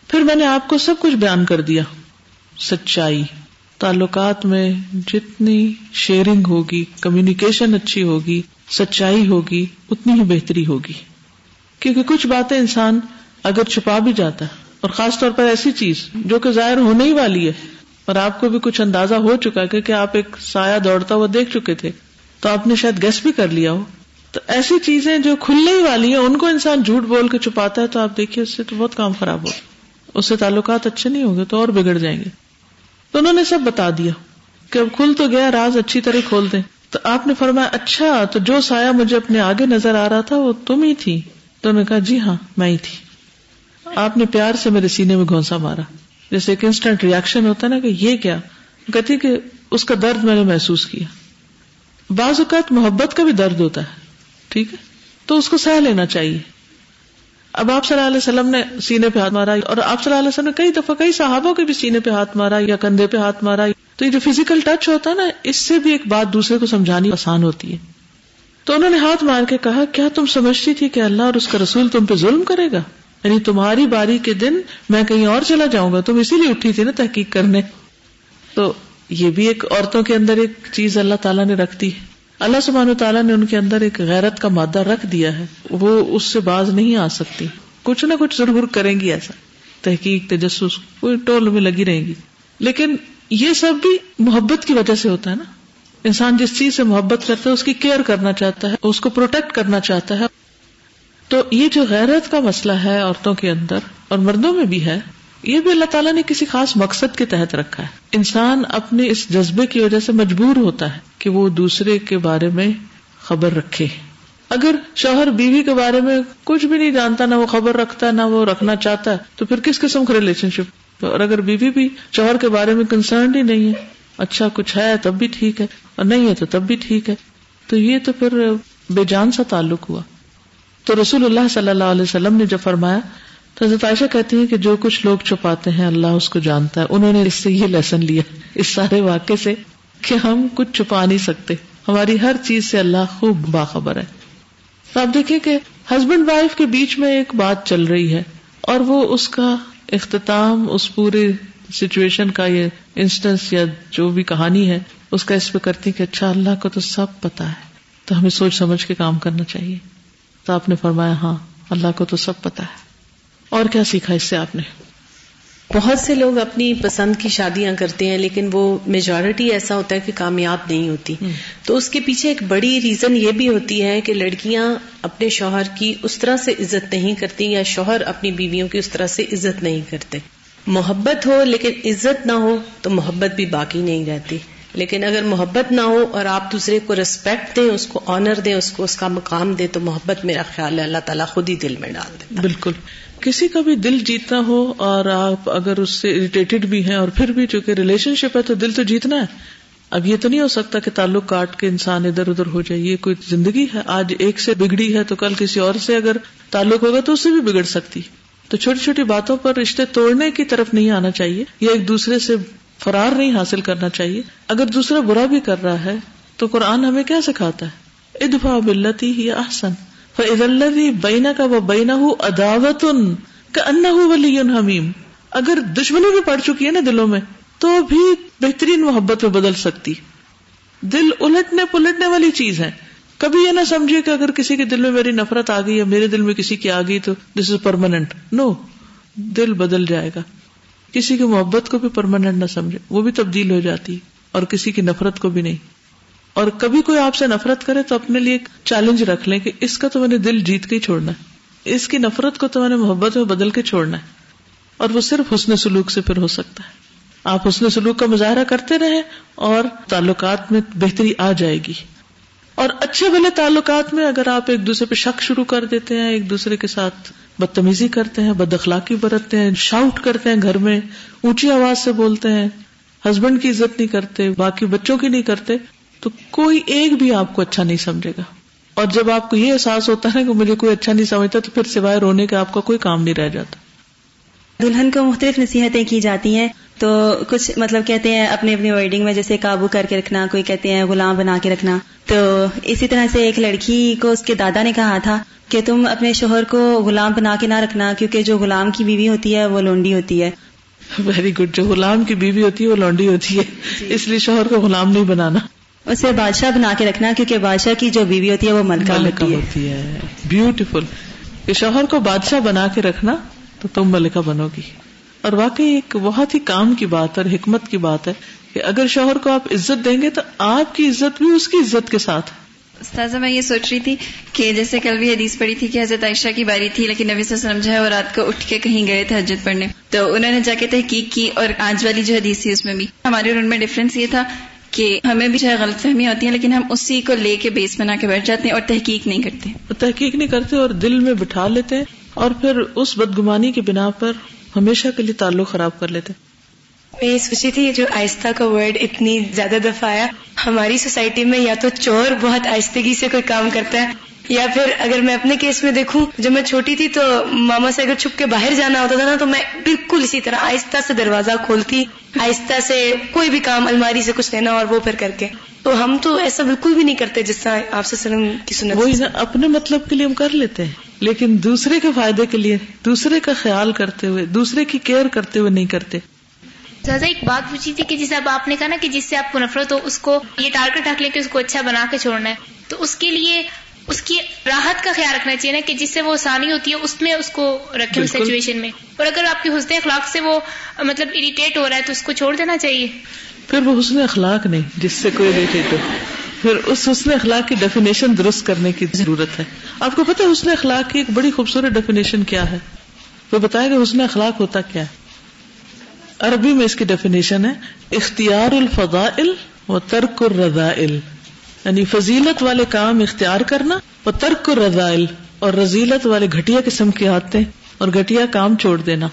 پھر میں نے آپ کو سب کچھ بیان کر دیا، سچائی، تعلقات میں جتنی شیئرنگ ہوگی کمیونیکیشن اچھی ہوگی، سچائی ہوگی، اتنی ہی بہتری ہوگی۔ کیونکہ کچھ باتیں انسان اگر چھپا بھی جاتا ہے، اور خاص طور پر ایسی چیز جو کہ ظاہر ہونے ہی والی ہے، اور آپ کو بھی کچھ اندازہ ہو چکا ہے کہ آپ ایک سایہ دوڑتا ہوا دیکھ چکے تھے۔ تو آپ نے شاید گیس بھی کر لیا ہو۔ تو ایسی چیزیں جو کھلنے ہی والی ہیں، ان کو انسان جھوٹ بول کے چھپاتا ہے، تو آپ دیکھیے اس سے تو بہت کام خراب ہو اس سے تعلقات اچھے نہیں ہوں گے تو اور بگڑ جائیں گے۔ تو انہوں نے سب بتا دیا کہ اب کھل تو گیا، راز اچھی طرح کھول دیں۔ تو آپ نے فرمایا اچھا تو جو سایہ مجھے اپنے آگے نظر آ رہا تھا وہ تم ہی تھی۔ تو انہوں نے کہا جی ہاں میں ہی تھی۔ آپ نے پیار سے میرے سینے میں گھونسا مارا۔ جیسے ایک انسٹنٹ ریئیکشن ہوتا ہے نا کہ یہ کیا؟ کہتی کہ اس کا درد میں نے محسوس کیا۔ بعض اوقات محبت کا بھی درد ہوتا ہے، ٹھیک ہے؟ تو اس کو سہ لینا چاہیے۔ اب آپ صلی اللہ علیہ وسلم نے سینے پہ ہاتھ مارا، اور آپ صلی اللہ علیہ وسلم نے کئی دفعہ کئی صحابوں کے بھی سینے پہ ہاتھ مارا یا کندھے پہ ہاتھ مارا۔ تو یہ جو فزیکل ٹچ ہوتا ہے نا، اس سے بھی ایک بات دوسرے کو سمجھانی آسان ہوتی ہے۔ تو انہوں نے ہاتھ مار کے کہا، کیا تم سمجھتی تھی کہ اللہ اور اس کا رسول تم پہ ظلم کرے گا؟ یعنی تمہاری باری کے دن میں کہیں اور چلا جاؤں گا، تم اسی لیے اٹھی تھی نا تحقیق کرنے۔ تو یہ بھی ایک عورتوں کے اندر ایک چیز اللہ تعالیٰ نے رکھتی ہے۔ اللہ سبحانہ تعالیٰ نے ان کے اندر ایک غیرت کا مادہ رکھ دیا ہے۔ وہ اس سے باز نہیں آ سکتی۔ کچھ نہ کچھ ضرور کریں گی ایسا۔ تحقیق، تجسس، کوئی ٹول میں لگی رہیں گی۔ لیکن یہ سب بھی محبت کی وجہ سے ہوتا ہے نا۔ انسان جس چیز سے محبت کرتا ہے، اس کی کیئر کرنا چاہتا ہے، اس کو پروٹیکٹ کرنا چاہتا ہے۔ تو یہ جو غیرت کا مسئلہ ہے عورتوں کے اندر اور مردوں میں بھی ہے یہ بھی اللہ تعالیٰ نے کسی خاص مقصد کے تحت رکھا ہے۔ انسان اپنے اس جذبے کی وجہ سے مجبور ہوتا ہے کہ وہ دوسرے کے بارے میں خبر رکھے۔ اگر شوہر بیوی کے بارے میں کچھ بھی نہیں جانتا، نہ وہ خبر رکھتا ہے نہ وہ رکھنا چاہتا ہے تو پھر کس قسم کا ریلیشن شپ اور اگر بیوی بھی شوہر کے بارے میں کنسرنڈ ہی نہیں ہے اچھا کچھ ہے تب بھی ٹھیک ہے، اور نہیں ہے تو تب بھی ٹھیک ہے۔ تو یہ تو پھر بے جان سا تعلق ہوا۔ تو رسول اللہ صلی اللہ علیہ وسلم نے جب فرمایا تو حضرت عائشہ کہتی ہے کہ جو کچھ لوگ چھپاتے ہیں، اللہ اس کو جانتا ہے۔ انہوں نے اس سے یہ لیسن لیا اس سارے واقعے سے کہ ہم کچھ چھپا نہیں سکتے۔ ہماری ہر چیز سے اللہ خوب باخبر ہے۔ تو آپ دیکھیں کہ ہسبینڈ وائف کے بیچ میں ایک بات چل رہی ہے اور وہ اس کا اختتام، اس پورے سچویشن کا یہ انسٹنس یا جو بھی کہانی ہے، اس کا اس پہ کرتی کہ اچھا اللہ کو تو سب پتا ہے۔ تو ہمیں سوچ سمجھ کے کام کرنا چاہیے۔ تو آپ نے فرمایا ہاں اللہ کو تو سب پتا ہے۔ اور کیا سیکھا اس سے آپ نے؟ بہت سے لوگ اپنی پسند کی شادیاں کرتے ہیں لیکن وہ میجورٹی ایسا ہوتا ہے کہ کامیاب نہیں ہوتی۔ تو اس کے پیچھے ایک بڑی ریزن یہ بھی ہوتی ہے کہ لڑکیاں اپنے شوہر کی اس طرح سے عزت نہیں کرتی یا شوہر اپنی بیویوں کی اس طرح سے عزت نہیں کرتے۔ محبت ہو لیکن عزت نہ ہو تو محبت بھی باقی نہیں رہتی۔ لیکن اگر محبت نہ ہو اور آپ دوسرے کو ریسپیکٹ دیں اس کو آنر دیں اس کو اس کا مقام دیں تو محبت میرا خیال ہے اللہ تعالیٰ خود ہی دل میں ڈال دے بالکل۔ کسی کا بھی دل جیتنا ہو اور آپ اگر اس سے اریٹیٹڈ بھی ہیں اور پھر بھی چونکہ ریلیشن شپ ہے تو دل تو جیتنا ہے۔ اب یہ تو نہیں ہو سکتا کہ تعلق کاٹ کے انسان ادھر ادھر ہو جائے۔ یہ کوئی زندگی ہے۔ آج ایک سے بگڑی ہے تو کل کسی اور سے اگر تعلق ہوگا تو اس سے بھی بگڑ سکتی۔ تو چھوٹی چھوٹی باتوں پر رشتے توڑنے کی طرف نہیں آنا چاہیے۔ یا ایک دوسرے سے فرار نہیں حاصل کرنا چاہیے۔ اگر دوسرا برا بھی کر رہا ہے تو قرآن ہمیں کیا سکھاتا ہے؟ ادفا بلتی ہی احسن۔ بینا کا وہ بینا اداوت ولی حمیم اگر دشمنی بھی پڑ چکی ہے نا دلوں میں، تو بھی بہترین محبت میں بدل سکتی۔ دل الٹنے پلٹنے والی چیز ہے۔ کبھی یہ نہ سمجھے کہ اگر کسی کے دل میں میری نفرت آ گئی یا میرے دل میں کسی کی آ گئی تو دس از پرماننٹ نو دل بدل جائے گا۔ کسی کی محبت کو بھی پرماننٹ نہ سمجھے، وہ بھی تبدیل ہو جاتی اور کسی کی نفرت کو بھی نہیں۔ اور کبھی کوئی آپ سے نفرت کرے تو اپنے لیے چیلنج رکھ لیں کہ اس کا تو میں نے دل جیت کے ہی چھوڑنا ہے۔ اس کی نفرت کو تو میں نے محبت میں بدل کے چھوڑنا ہے۔ اور وہ صرف حسن سلوک سے پھر ہو سکتا ہے۔ آپ حسن سلوک کا مظاہرہ کرتے رہے اور تعلقات میں بہتری آ جائے گی۔ اور اچھے بھلے تعلقات میں اگر آپ ایک دوسرے پہ شک شروع کر دیتے ہیں، ایک دوسرے کے ساتھ بدتمیزی کرتے ہیں، بد اخلاقی برتتے ہیں شاؤٹ کرتے ہیں گھر میں، اونچی آواز سے بولتے ہیں ہسبینڈ کی عزت نہیں کرتے، باقی بچوں کی نہیں کرتے تو کوئی ایک بھی آپ کو اچھا نہیں سمجھے گا۔ اور جب آپ کو یہ احساس ہوتا ہے کہ مجھے کوئی اچھا نہیں سمجھتا تو پھر سوائے رونے کا آپ کا کوئی کام نہیں رہ جاتا۔ دلہن کو مختلف نصیحتیں کی جاتی ہیں۔ تو کچھ مطلب کہتے ہیں اپنی اپنی ورڈنگ میں جیسے قابو کر کے رکھنا کوئی کہتے ہیں غلام بنا کے رکھنا۔ تو اسی طرح سے ایک لڑکی کو اس کے دادا نے کہا تھا کہ تم اپنے شوہر کو غلام بنا کے نہ رکھنا کیونکہ جو غلام کی بیوی ہوتی ہے وہ لونڈی ہوتی ہے۔ ویری گڈ جو غلام کی بیوی ہوتی ہے وہ لونڈی ہوتی ہے۔ جی۔ اس لیے شوہر کو غلام نہیں بنانا۔ اسے بادشاہ بنا کے رکھنا کیونکہ بادشاہ کی جو بیوی ہوتی ہے وہ ملکہ ملکہ ہوتی ہے۔ ہوتی ہے۔ بیوٹیفل شوہر کو بادشاہ بنا کے رکھنا تو تم ملکہ بنو گی اور واقعی ایک بہت ہی کام کی بات اور حکمت کی بات ہے کہ اگر شوہر کو آپ عزت دیں گے تو آپ کی عزت بھی اس کی عزت کے ساتھ ہے۔ استاذہ میں یہ سوچ رہی تھی کہ جیسے کل بھی حدیث پڑھی تھی کہ حضرت عائشہ کی باری تھی لیکن نبی صلی اللہ علیہ وسلم جو ہے وہ رات کو اٹھ کے کہیں گئے تھے حجت پڑھنے۔ تو انہوں نے جا کے تحقیق کی اور آج والی جو حدیث تھی اس میں بھی۔ ہمارے اور ان میں ڈفرینس یہ تھا کہ ہمیں بھی جو ہے غلط فہمیاں ہوتی ہیں لیکن ہم اسی کو لے کے بیس بنا کے بیٹھ جاتے ہیں اور تحقیق نہیں کرتے۔ وہ تحقیق نہیں کرتے اور دل میں بٹھا لیتے ہیں اور پھر اس بدگمانی کی بنا پر ہمیشہ کے لیے تعلق خراب کر لیتے ہیں۔ میں یہ سوچی تھی جو آہستہ کا ورڈ اتنی زیادہ دفعہ آیا ہماری سوسائٹی میں یا تو چور بہت آہستگی سے کوئی کام کرتا ہے یا پھر اگر میں اپنے کیس میں دیکھوں جب میں چھوٹی تھی تو ماما سے اگر چھپ کے باہر جانا ہوتا تھا نا تو میں بالکل اسی طرح آہستہ سے دروازہ کھولتی آہستہ سے کوئی بھی کام الماری سے کچھ لینا اور وہ پھر کر کے۔ تو ہم تو ایسا بالکل بھی نہیں کرتے جس طرح آپ سے سلم کی سنت۔ وہی نا اپنے مطلب کے لیے ہم کر لیتے ہیں لیکن دوسرے کے فائدے کے لیے دوسرے کا خیال کرتے ہوئے دوسرے کی کیئر کرتے ہوئے نہیں کرتے۔ زیادہ ایک بات پوچھی تھی کہ جسے اب آپ نے کہا نا کہ جس سے آپ کو نفرت ہو اس کو یہ ٹارگیٹ رکھ لے کہ اس کو اچھا بنا کے چھوڑنا ہے۔ تو اس کے لیے اس کی راحت کا خیال رکھنا چاہیے نا کہ جس سے وہ آسانی ہوتی ہے اس میں اس کو رکھے اس۔ سچویشن میں۔ اور اگر آپ کے حسن اخلاق سے وہ مطلب اریٹیٹ ہو رہا ہے تو اس کو چھوڑ دینا چاہیے۔ پھر وہ حسن اخلاق نہیں جس سے کوئی ریلیٹ ہو پھر اس حسن اخلاق کی ڈیفینیشن درست کرنے کی ضرورت ہے۔ آپ کو پتا حسن اخلاق کی ایک بڑی خوبصورت ڈیفینیشن کیا ہے؟ وہ بتائے گا حسن اخلاق ہوتا کیا ہے۔ عربی میں اس کی ڈیفینیشن ہے اختیار الفضائل و ترک الرذائل۔ یعنی فضیلت والے کام اختیار کرنا و ترک الرذائل اور رضیلت والے گھٹیا قسم کی عادتیں اور گھٹیا کام چھوڑ دینا۔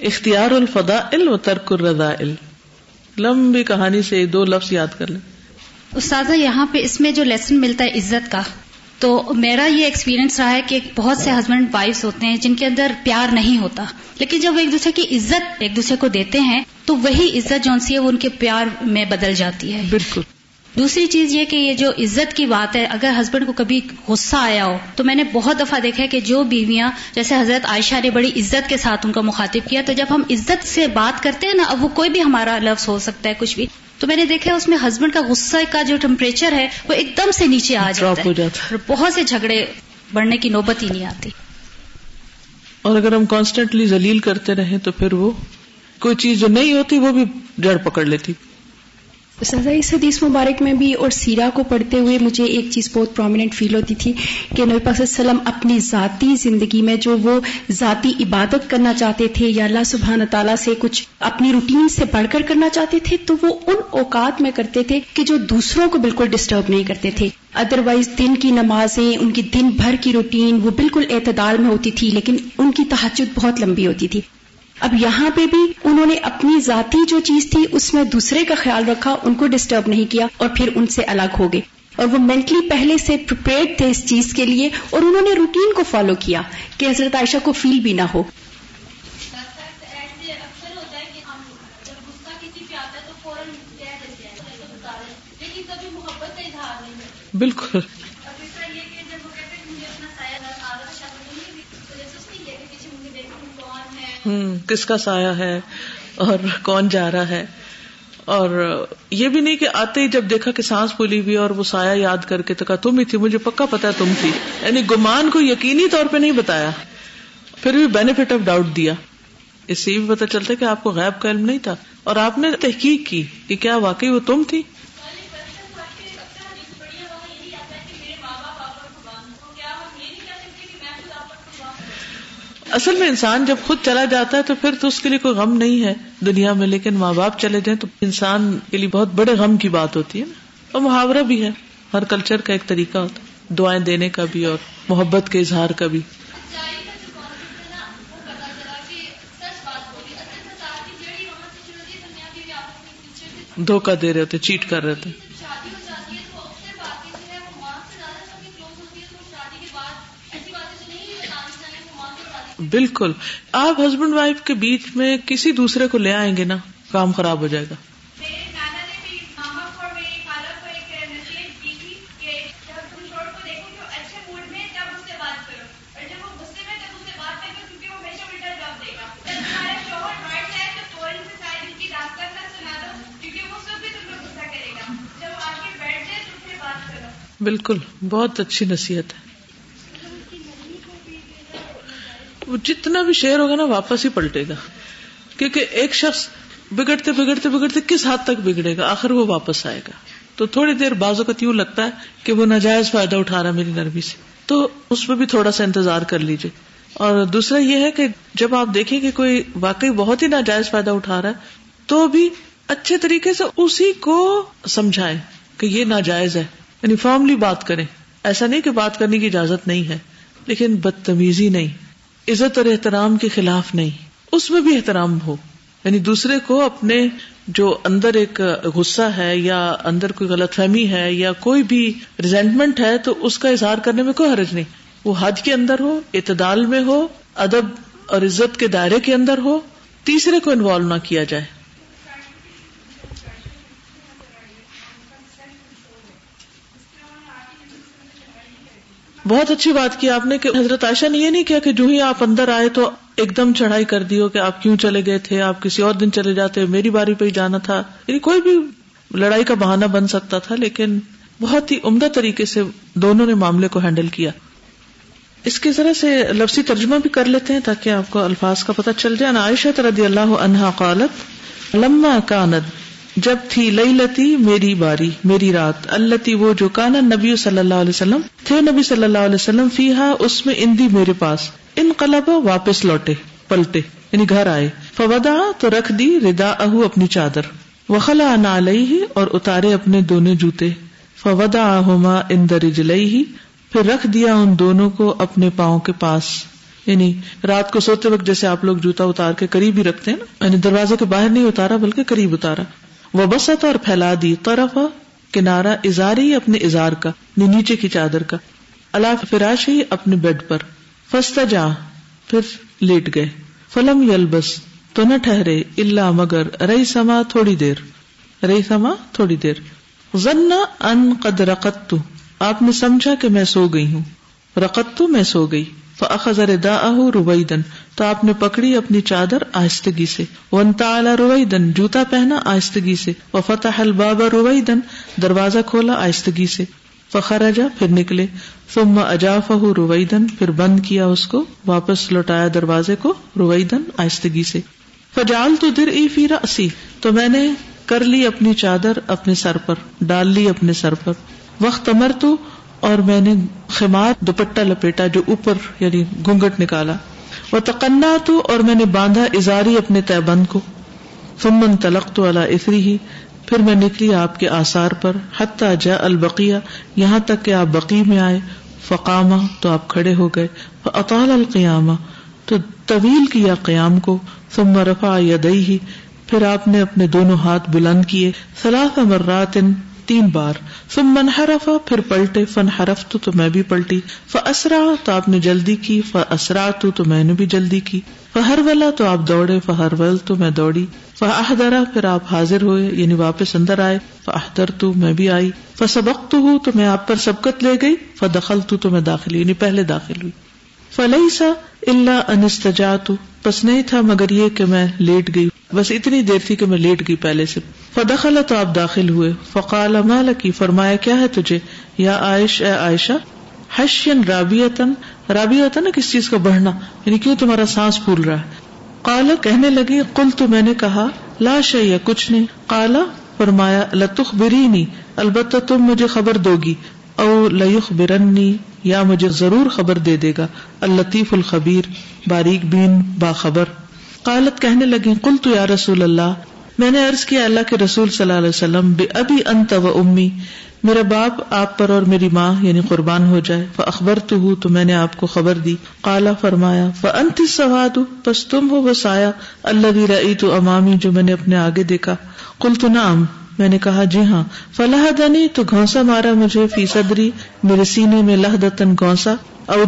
اختیار الفضائل و ترک الرذائل۔ لمبی کہانی سے دو لفظ یاد کر لیں۔ استاذہ یہاں پہ اس میں جو لیسن ملتا ہے عزت کا تو میرا یہ ایکسپیرینس رہا ہے کہ بہت سے ہسبینڈ وائفس ہوتے ہیں جن کے اندر پیار نہیں ہوتا۔ لیکن جب وہ ایک دوسرے کی عزت ایک دوسرے کو دیتے ہیں تو وہی عزت جون سی ہے وہ ان کے پیار میں بدل جاتی ہے۔ بالکل۔ دوسری چیز یہ کہ یہ جو عزت کی بات ہے اگر ہسبینڈ کو کبھی غصہ آیا ہو تو میں نے بہت دفعہ دیکھا ہے کہ جو بیویاں جیسے حضرت عائشہ نے بڑی عزت کے ساتھ ان کا مخاطب کیا تو جب ہم عزت سے بات کرتے ہیں نا اب وہ کوئی بھی ہمارا لفظ ہو سکتا ہے کچھ بھی تو میں نے دیکھا اس میں ہسبینڈ کا غصہ کا جو ٹمپریچر ہے وہ ایک دم سے نیچے آ جاتا ہے اور بہت سے جھگڑے بڑھنے کی نوبت ہی نہیں آتی۔ اور اگر ہم کانسٹینٹلی ذلیل کرتے رہیں تو پھر وہ کوئی چیز جو نہیں ہوتی وہ بھی جڑ پکڑ لیتی۔ سزا اس حدیث مبارک میں بھی اور سیرا کو پڑھتے ہوئے مجھے ایک چیز بہت پرومیننٹ فیل ہوتی تھی کہ نبی پاک صلی اللہ علیہ وسلم اپنی ذاتی زندگی میں جو وہ ذاتی عبادت کرنا چاہتے تھے یا اللہ سبحانہ تعالیٰ سے کچھ اپنی روٹین سے پڑھ کر کرنا چاہتے تھے، تو وہ ان اوقات میں کرتے تھے کہ جو دوسروں کو بالکل ڈسٹرب نہیں کرتے تھے۔ ادروائز دن کی نمازیں، ان کی دن بھر کی روٹین وہ بالکل اعتدال میں ہوتی تھی، لیکن ان کی تحجد بہت لمبی ہوتی تھی۔ اب یہاں پہ بھی انہوں نے اپنی ذاتی جو چیز تھی اس میں دوسرے کا خیال رکھا، ان کو ڈسٹرب نہیں کیا اور پھر ان سے الگ ہو گئے۔ اور وہ مینٹلی پہلے سے پریپیئرڈ تھے اس چیز کے لیے اور انہوں نے روٹین کو فالو کیا کہ حضرت عائشہ کو فیل بھی نہ ہو۔ بالکل۔ ہوں، کس کا سایہ ہے اور کون جا رہا ہے؟ اور یہ بھی نہیں کہ آتے ہی جب دیکھا کہ سانس پھولی ہوئی اور وہ سایہ یاد کر کے تو کہا، تم ہی تھی، مجھے پکا پتا تم تھی۔ یعنی گمان کو یقینی طور پہ نہیں بتایا۔ پھر بھی بینیفٹ آف ڈاؤٹ دیا۔ اس سے بھی پتا چلتا کہ آپ کو غیب کا علم نہیں تھا۔ اور آپ نے تحقیق کی کہ کیا واقعی وہ تم تھی؟ اصل میں انسان جب خود چلا جاتا ہے تو پھر تو اس کے لیے کوئی غم نہیں ہے دنیا میں، لیکن ماں باپ چلے جائیں تو انسان کے لیے بہت بڑے غم کی بات ہوتی ہے نا۔ اور محاورہ بھی ہے۔ ہر کلچر کا ایک طریقہ ہوتا ہے۔ دعائیں دینے کا بھی اور محبت کے اظہار کا بھی۔ دھوکہ دے رہے ہوتے، چیٹ کر رہے تھے بالکل۔ آپ ہسبینڈ وائف کے بیچ میں کسی دوسرے کو لے آئیں گے نا کام خراب ہو جائے گا۔ بالکل بہت اچھی نصیحت ہے وہ جتنا بھی شیر ہوگا نا واپس ہی پلٹے گا۔ کیونکہ ایک شخص بگڑتے بگڑتے بگڑتے کس حد تک بگڑے گا؟ آخر وہ واپس آئے گا۔ تو تھوڑی دیر بازو کا یوں لگتا ہے کہ وہ ناجائز فائدہ اٹھا رہا میری نرمی سے۔ تو اس میں بھی تھوڑا سا انتظار کر لیجیے اور دوسرا یہ ہے کہ جب آپ دیکھیں کہ کوئی واقعی بہت ہی ناجائز فائدہ اٹھا رہا ہے، تو بھی اچھے طریقے سے اسی کو سمجھائیں کہ یہ ناجائز ہے۔ یعنی فارملی بات کریں۔ ایسا نہیں کہ بات کرنے کی اجازت نہیں ہے، لیکن بدتمیزی نہیں۔ عزت اور احترام کے خلاف نہیں، اس میں بھی احترام ہو۔ یعنی دوسرے کو اپنے جو اندر ایک غصہ ہے یا اندر کوئی غلط فہمی ہے یا کوئی بھی ریزینٹمنٹ ہے تو اس کا اظہار کرنے میں کوئی حرج نہیں۔ وہ حد کے اندر ہو، اعتدال میں ہو، ادب اور عزت کے دائرے کے اندر ہو، تیسرے کو انوالو نہ کیا جائے۔ بہت اچھی بات کی آپ نے کہ حضرت عائشہ نے یہ نہیں کیا کہ جو ہی آپ اندر آئے تو ایک دم چڑھائی کر دی ہو کہ آپ کیوں چلے گئے تھے، آپ کسی اور دن چلے جاتے، میری باری پہ ہی جانا تھا۔ یعنی کوئی بھی لڑائی کا بہانہ بن سکتا تھا، لیکن بہت ہی عمدہ طریقے سے دونوں نے معاملے کو ہینڈل کیا۔ اس کے ذرا سے لفظی ترجمہ بھی کر لیتے ہیں تاکہ آپ کو الفاظ کا پتہ چل جائے۔ عائشہ رضی اللہ عنہا قالت، لما کانت جب تھی لئی لتی میری باری، میری رات اللہ وہ جو کانا نبی صلی اللہ علیہ وسلم تھے، نبی صلی اللہ علیہ وسلم فی اس میں اندی میرے پاس۔ ان قلب واپس لوٹے، پلٹے یعنی گھر آئے۔ فودا تو رکھ دی ردا اہو اپنی چادر۔ وخلا نہ ہی اور اتارے اپنے دونوں جوتے۔ فودا ہوما اندر جلئی ہی پھر رکھ دیا ان دونوں کو اپنے پاؤں کے پاس۔ یعنی رات کو سوتے وقت جیسے آپ لوگ جوتا اتار کے قریب ہی رکھتے ہیں نا یعنی دروازے کے باہر نہیں اتارا بلکہ قریب اتارا۔ وہ بسط اور پھیلا دی طرف کنارا ازاری اپنے ازار کا یعنی نیچے کی چادر کا۔ اللہ فراش ہی اپنے بیڈ پر۔ فستا جا، پھر لیٹ گئے۔ فلم یلبس، تو نہ ٹھہرے اللہ مگر رئی سما تھوڑی دیر۔ رئی سما تھوڑی دیر۔ ضن ان قد رقت آپ نے سمجھا کہ میں سو گئی ہوں۔ رقت میں سو گئی۔ فخر دا رویدن تو آپ نے پکڑی اپنی چادر آہستگی سے۔ ون تعلی رویدن جوتا پہنا آہستگی سے۔ وہ فتح الباب رویدن دروازہ کھولا آہستگی سے۔ فخر پھر نکلے۔ ثم اجاف رویدن پھر بند کیا اس کو۔ واپس لوٹایا دروازے کو رویدن آہستگی سے۔ فجال تو در ای فی تو میں نے کر لی اپنی چادر اپنے سر پر، ڈال لی اپنے سر پر۔ وقت امر تو اور میں نے خمار دوپٹا لپیٹا جو اوپر یعنی گھونگٹ نکالا۔ وہ تقنا تو اور میں نے باندھا ازاری اپنے تہ بند کو۔ فمن تلق تو اللہ افری ہی پھر میں نکلی آپ کے آسار پر۔ حتیٰ جا البقیہ یہاں تک کہ آپ بقی میں آئے۔ فقامہ تو آپ کھڑے ہو گئے۔ اطال القیامہ تو طویل کیا قیام کو۔ ثم رفع یدئی ہی پھر آپ نے اپنے دونوں ہاتھ بلند کیے۔ ثلاث مرات تین بار۔ فن من حرفا پھر پلٹے۔ فن حرف تو, میں بھی پلٹی۔ ف اسرا تو آپ نے جلدی کی۔ ف اسرا تو, تو میں نے بھی جلدی کی۔ فہر ولا تو آپ دوڑے۔ فہر ول تو میں دوڑی۔ فہدرا پھر آپ حاضر ہوئے۔ یعنی واپس اندر آئے۔ فہدر تو میں بھی آئی۔ فسبق تو ہوں تو میں آپ پر سبقت لے گئی۔ فدخل تو, تو میں داخل یعنی پہلے داخل ہوئی۔ فلئی سا اللہ انستجا تو بس نہیں تھا مگر یہ کہ میں لیٹ گئی۔ بس اتنی دیر تھی کہ میں لیٹ گئی پہلے سے۔ فدخل تو آپ داخل ہوئے۔ فقال کی فرمایا، کیا ہے تجھے؟ یا عائش، اے عائشہ، حشین رابیتن رابیتا نا کس چیز کا بڑھنا؟ یعنی کیوں تمہارا سانس پھول رہا ہے؟ کالا کہنے لگی کل تو میں نے کہا لاش یا کچھ نہیں۔ کالا فرمایا لطخ بری البتہ تم مجھے خبر دو گی او لخ برنی یا مجھے ضرور خبر دے دے گا۔ الطیف الخبیر، باریک بین، باخبر۔ قالت کہنے لگی کل تو یا رسول اللہ، میں نے عرض کیا، اللہ کے رسول صلی اللہ علیہ وسلم بے ابھی انت و امی میرا باپ آپ پر اور میری ماں یعنی قربان ہو جائے اخبر تو ہوں تو میں نے آپ کو خبر دی۔ کالا فرمایا انت سواد بس تم ہو بس آیا اللہ بھی رئی تو امامی، جو میں نے اپنے آگے دیکھا۔ کل تو نام میں نے کہا جی ہاں۔ فلاح دنی تو گھونسا مارا مجھے، فی صدری، میرے سینے میں لہ دتن گھونسا، او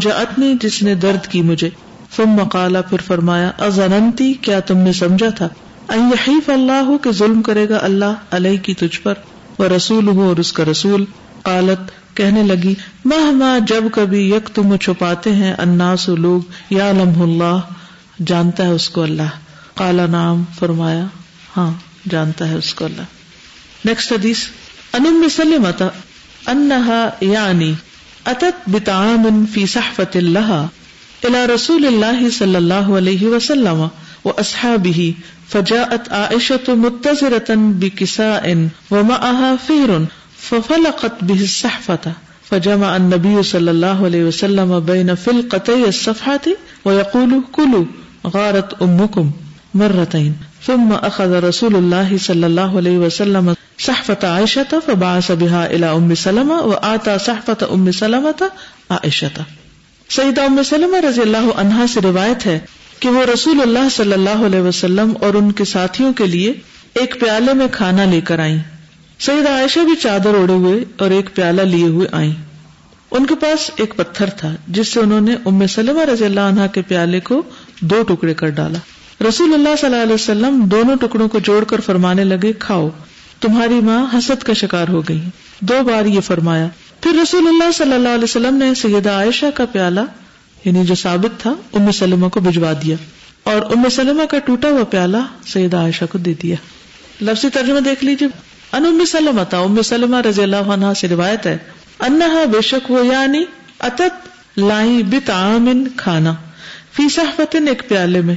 جس نے درد کی مجھے۔ ثم قال پھر فرمایا، ازننتی؟ کیا تم نے سمجھا تھا؟ ان یحیف اللہ کہ ظلم کرے گا اللہ علیہ کی تجھ پر وہ رسول ہو اور اس کا رسول؟ قالت، کہنے لگی، مہما جب کبھی یک تم چھپاتے ہیں اناس لوگ یا لمح اللہ، جانتا ہے اس کو اللہ۔ کالا نام فرمایا ہاں جانتا ہے اس کو اللہ۔ نیکسٹ حدیث ان سلمت انہا یعنی اتت بطعام فی صحفت اللہ۔ الى رسول اللہ صلی اللہ علیہ وسلم و اصحابہ فجاءت عائشة متزرة بكساء ومعها فهر ففلقت به الصحفة فجمع النبي صلى الله عليه وسلم بين فلقتي الصفحة ويقول كلوا غارت امكم مرتين ثم اخذ رسول الله صلى الله عليه وسلم صحفة عائشة فبعث بها الى ام سلمة وآتى صحفة ام سلمة عائشة سیدہ ام سلمہ رضی اللہ عنہا سے روایت ہے کہ وہ رسول اللہ صلی اللہ علیہ وسلم اور ان کے ساتھیوں کے لیے ایک پیالے میں کھانا لے کر آئیں۔ سیدہ عائشہ بھی چادر اوڑے ہوئے اور ایک پیالہ لیے ہوئے آئیں۔ ان کے پاس ایک پتھر تھا جس سے انہوں نے ام سلمہ رضی اللہ عنہ کے پیالے کو دو ٹکڑے کر ڈالا۔ رسول اللہ صلی اللہ علیہ وسلم دونوں ٹکڑوں کو جوڑ کر فرمانے لگے، کھاؤ، تمہاری ماں حسد کا شکار ہو گئی۔ دو بار یہ فرمایا پھر رسول اللہ صلی اللہ علیہ وسلم نے سیدہ عائشہ کا پیالہ یعنی جو ثابت تھا، ام سلمہ کو بھجوا دیا۔ اور ام سلمہ کا ٹوٹا ہوا پیالہ سیدہ عائشہ کو دے دیا۔ لفظی ترجمہ دیکھ لیجیے ان ام سلمہ تھا۔ ام سلمہ رضی اللہ عنہ سے روایت ہے۔ انہا بے شک وہ یعنی اتت لائی بت عامن کھانا۔ فی صحفت ایک پیالے میں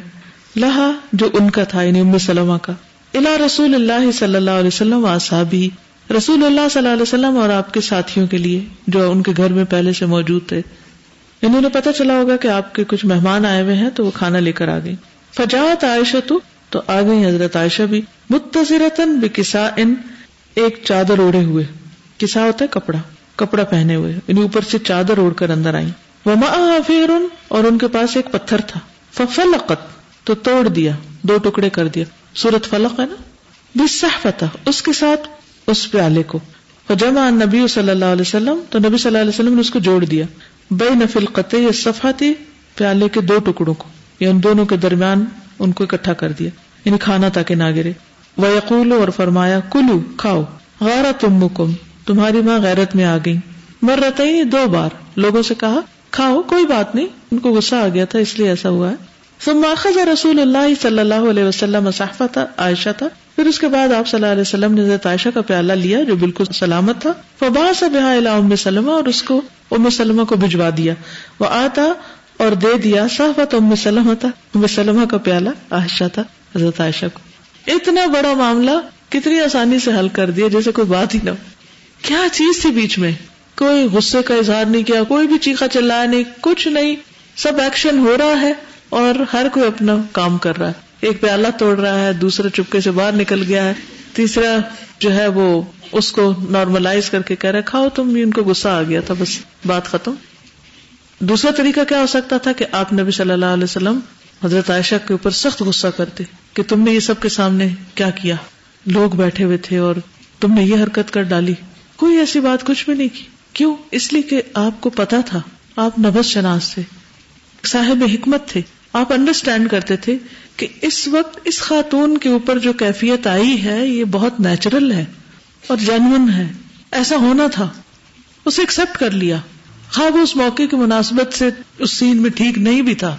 لہا جو ان کا تھا یعنی ام سلمہ کا۔ الا رسول اللہ صلی اللہ علیہ وسلم آسابی رسول اللہ صلی اللہ علیہ وسلم اور آپ کے ساتھیوں کے لیے جو ان کے گھر میں پہلے سے موجود تھے، انہوں نے پتا چلا ہوگا کہ آپ کے کچھ مہمان آئے ہوئے ہیں تو وہ کھانا لے کر آ گئی فجاوت عائشہ تو تو آ گئی حضرت عائشہ بھی۔ متضرتن بکسا ان ایک چادر اوڑے ہوئے۔ کسا ہوتا ہے؟ کپڑا کپڑا پہنے ہوئے۔ یعنی اوپر سے چادر اوڑھ کر اندر آئی وما فیرن، اور ان کے پاس ایک پتھر تھا۔ ففلقت، تو توڑ دیا، دو ٹکڑے کر دیا۔ سورت فلق ہے نا؟ بس اس کے ساتھ اس پیالے کو۔ جمع نبی صلی اللہ علیہ وسلم، تو نبی صلی اللہ علیہ وسلم نے اس کو جوڑ دیا۔ بے نفل قطع صفا تھی پیالے کے دو ٹکڑوں کو۔ یا ان دونوں کے درمیان ان کو اکٹھا کر دیا۔ یعنی کھانا تاکہ نہ گرے۔ وہ یقول اور فرمایا، کلو، کھاؤ۔ غارا تم مکم تمہاری ماں غیرت میں آ گئی مر رہتا دو بار۔ لوگوں سے کہا، کھاؤ، کوئی بات نہیں۔ ان کو غصہ آ گیا تھا، اس لیے ایسا ہوا ہے۔ ثم اخذ رسول اللہ صلی اللہ علیہ وسلم صحفہ عائشہ تھا۔ پھر اس کے بعد آپ صلی اللہ علیہ وسلم نے حضرت عائشہ کا پیالہ لیا جو بالکل سلامت تھا۔ فبا سا بحا ام سلمہ اور اس کو ام سلمہ کو بھجوا دیا۔ وہ آتا اور دے دیا۔ صحفت ام سلمہ تھا۔ ام سلمہ کا پیالہ عائشہ تھا، حضرت عائشہ کو۔ اتنا بڑا معاملہ کتنی آسانی سے حل کر دیا جیسے کوئی بات ہی نہ کیا چیز تھی بیچ میں؟ کوئی غصے کا اظہار نہیں کیا، کوئی بھی چیخا چلایا نہیں، کچھ نہیں۔ سب ایکشن ہو رہا ہے اور ہر کوئی اپنا کام کر رہا ہے۔ ایک پیالہ توڑ رہا ہے دوسرا چپکے سے باہر نکل گیا ہے، تیسرا جو ہے وہ اس کو نارملائز کر کے کہہ رہا کھاؤ تم بھی، ان کو غصہ آ گیا تھا، بس بات ختم۔ دوسرا طریقہ کیا ہو سکتا تھا کہ آپ نبی صلی اللہ علیہ وسلم حضرت عائشہ کے اوپر سخت غصہ کرتے، کہ تم نے یہ سب کے سامنے کیا کیا؟ لوگ بیٹھے ہوئے تھے اور تم نے یہ حرکت کر ڈالی۔ کوئی ایسی بات کچھ بھی نہیں کی۔ کیوں؟ اس لیے کہ آپ کو پتا تھا، آپ نبس شناس تھے، صاحب حکمت تھے۔ آپ انڈرسٹینڈ کرتے تھے کہ اس وقت اس خاتون کے اوپر جو کیفیت آئی ہے، یہ بہت نیچرل ہے اور جینون ہے۔ ایسا ہونا تھا۔ اسے ایکسپٹ کر لیا۔ ہاں، خواب اس موقع کی مناسبت سے اس سین میں ٹھیک نہیں بھی تھا۔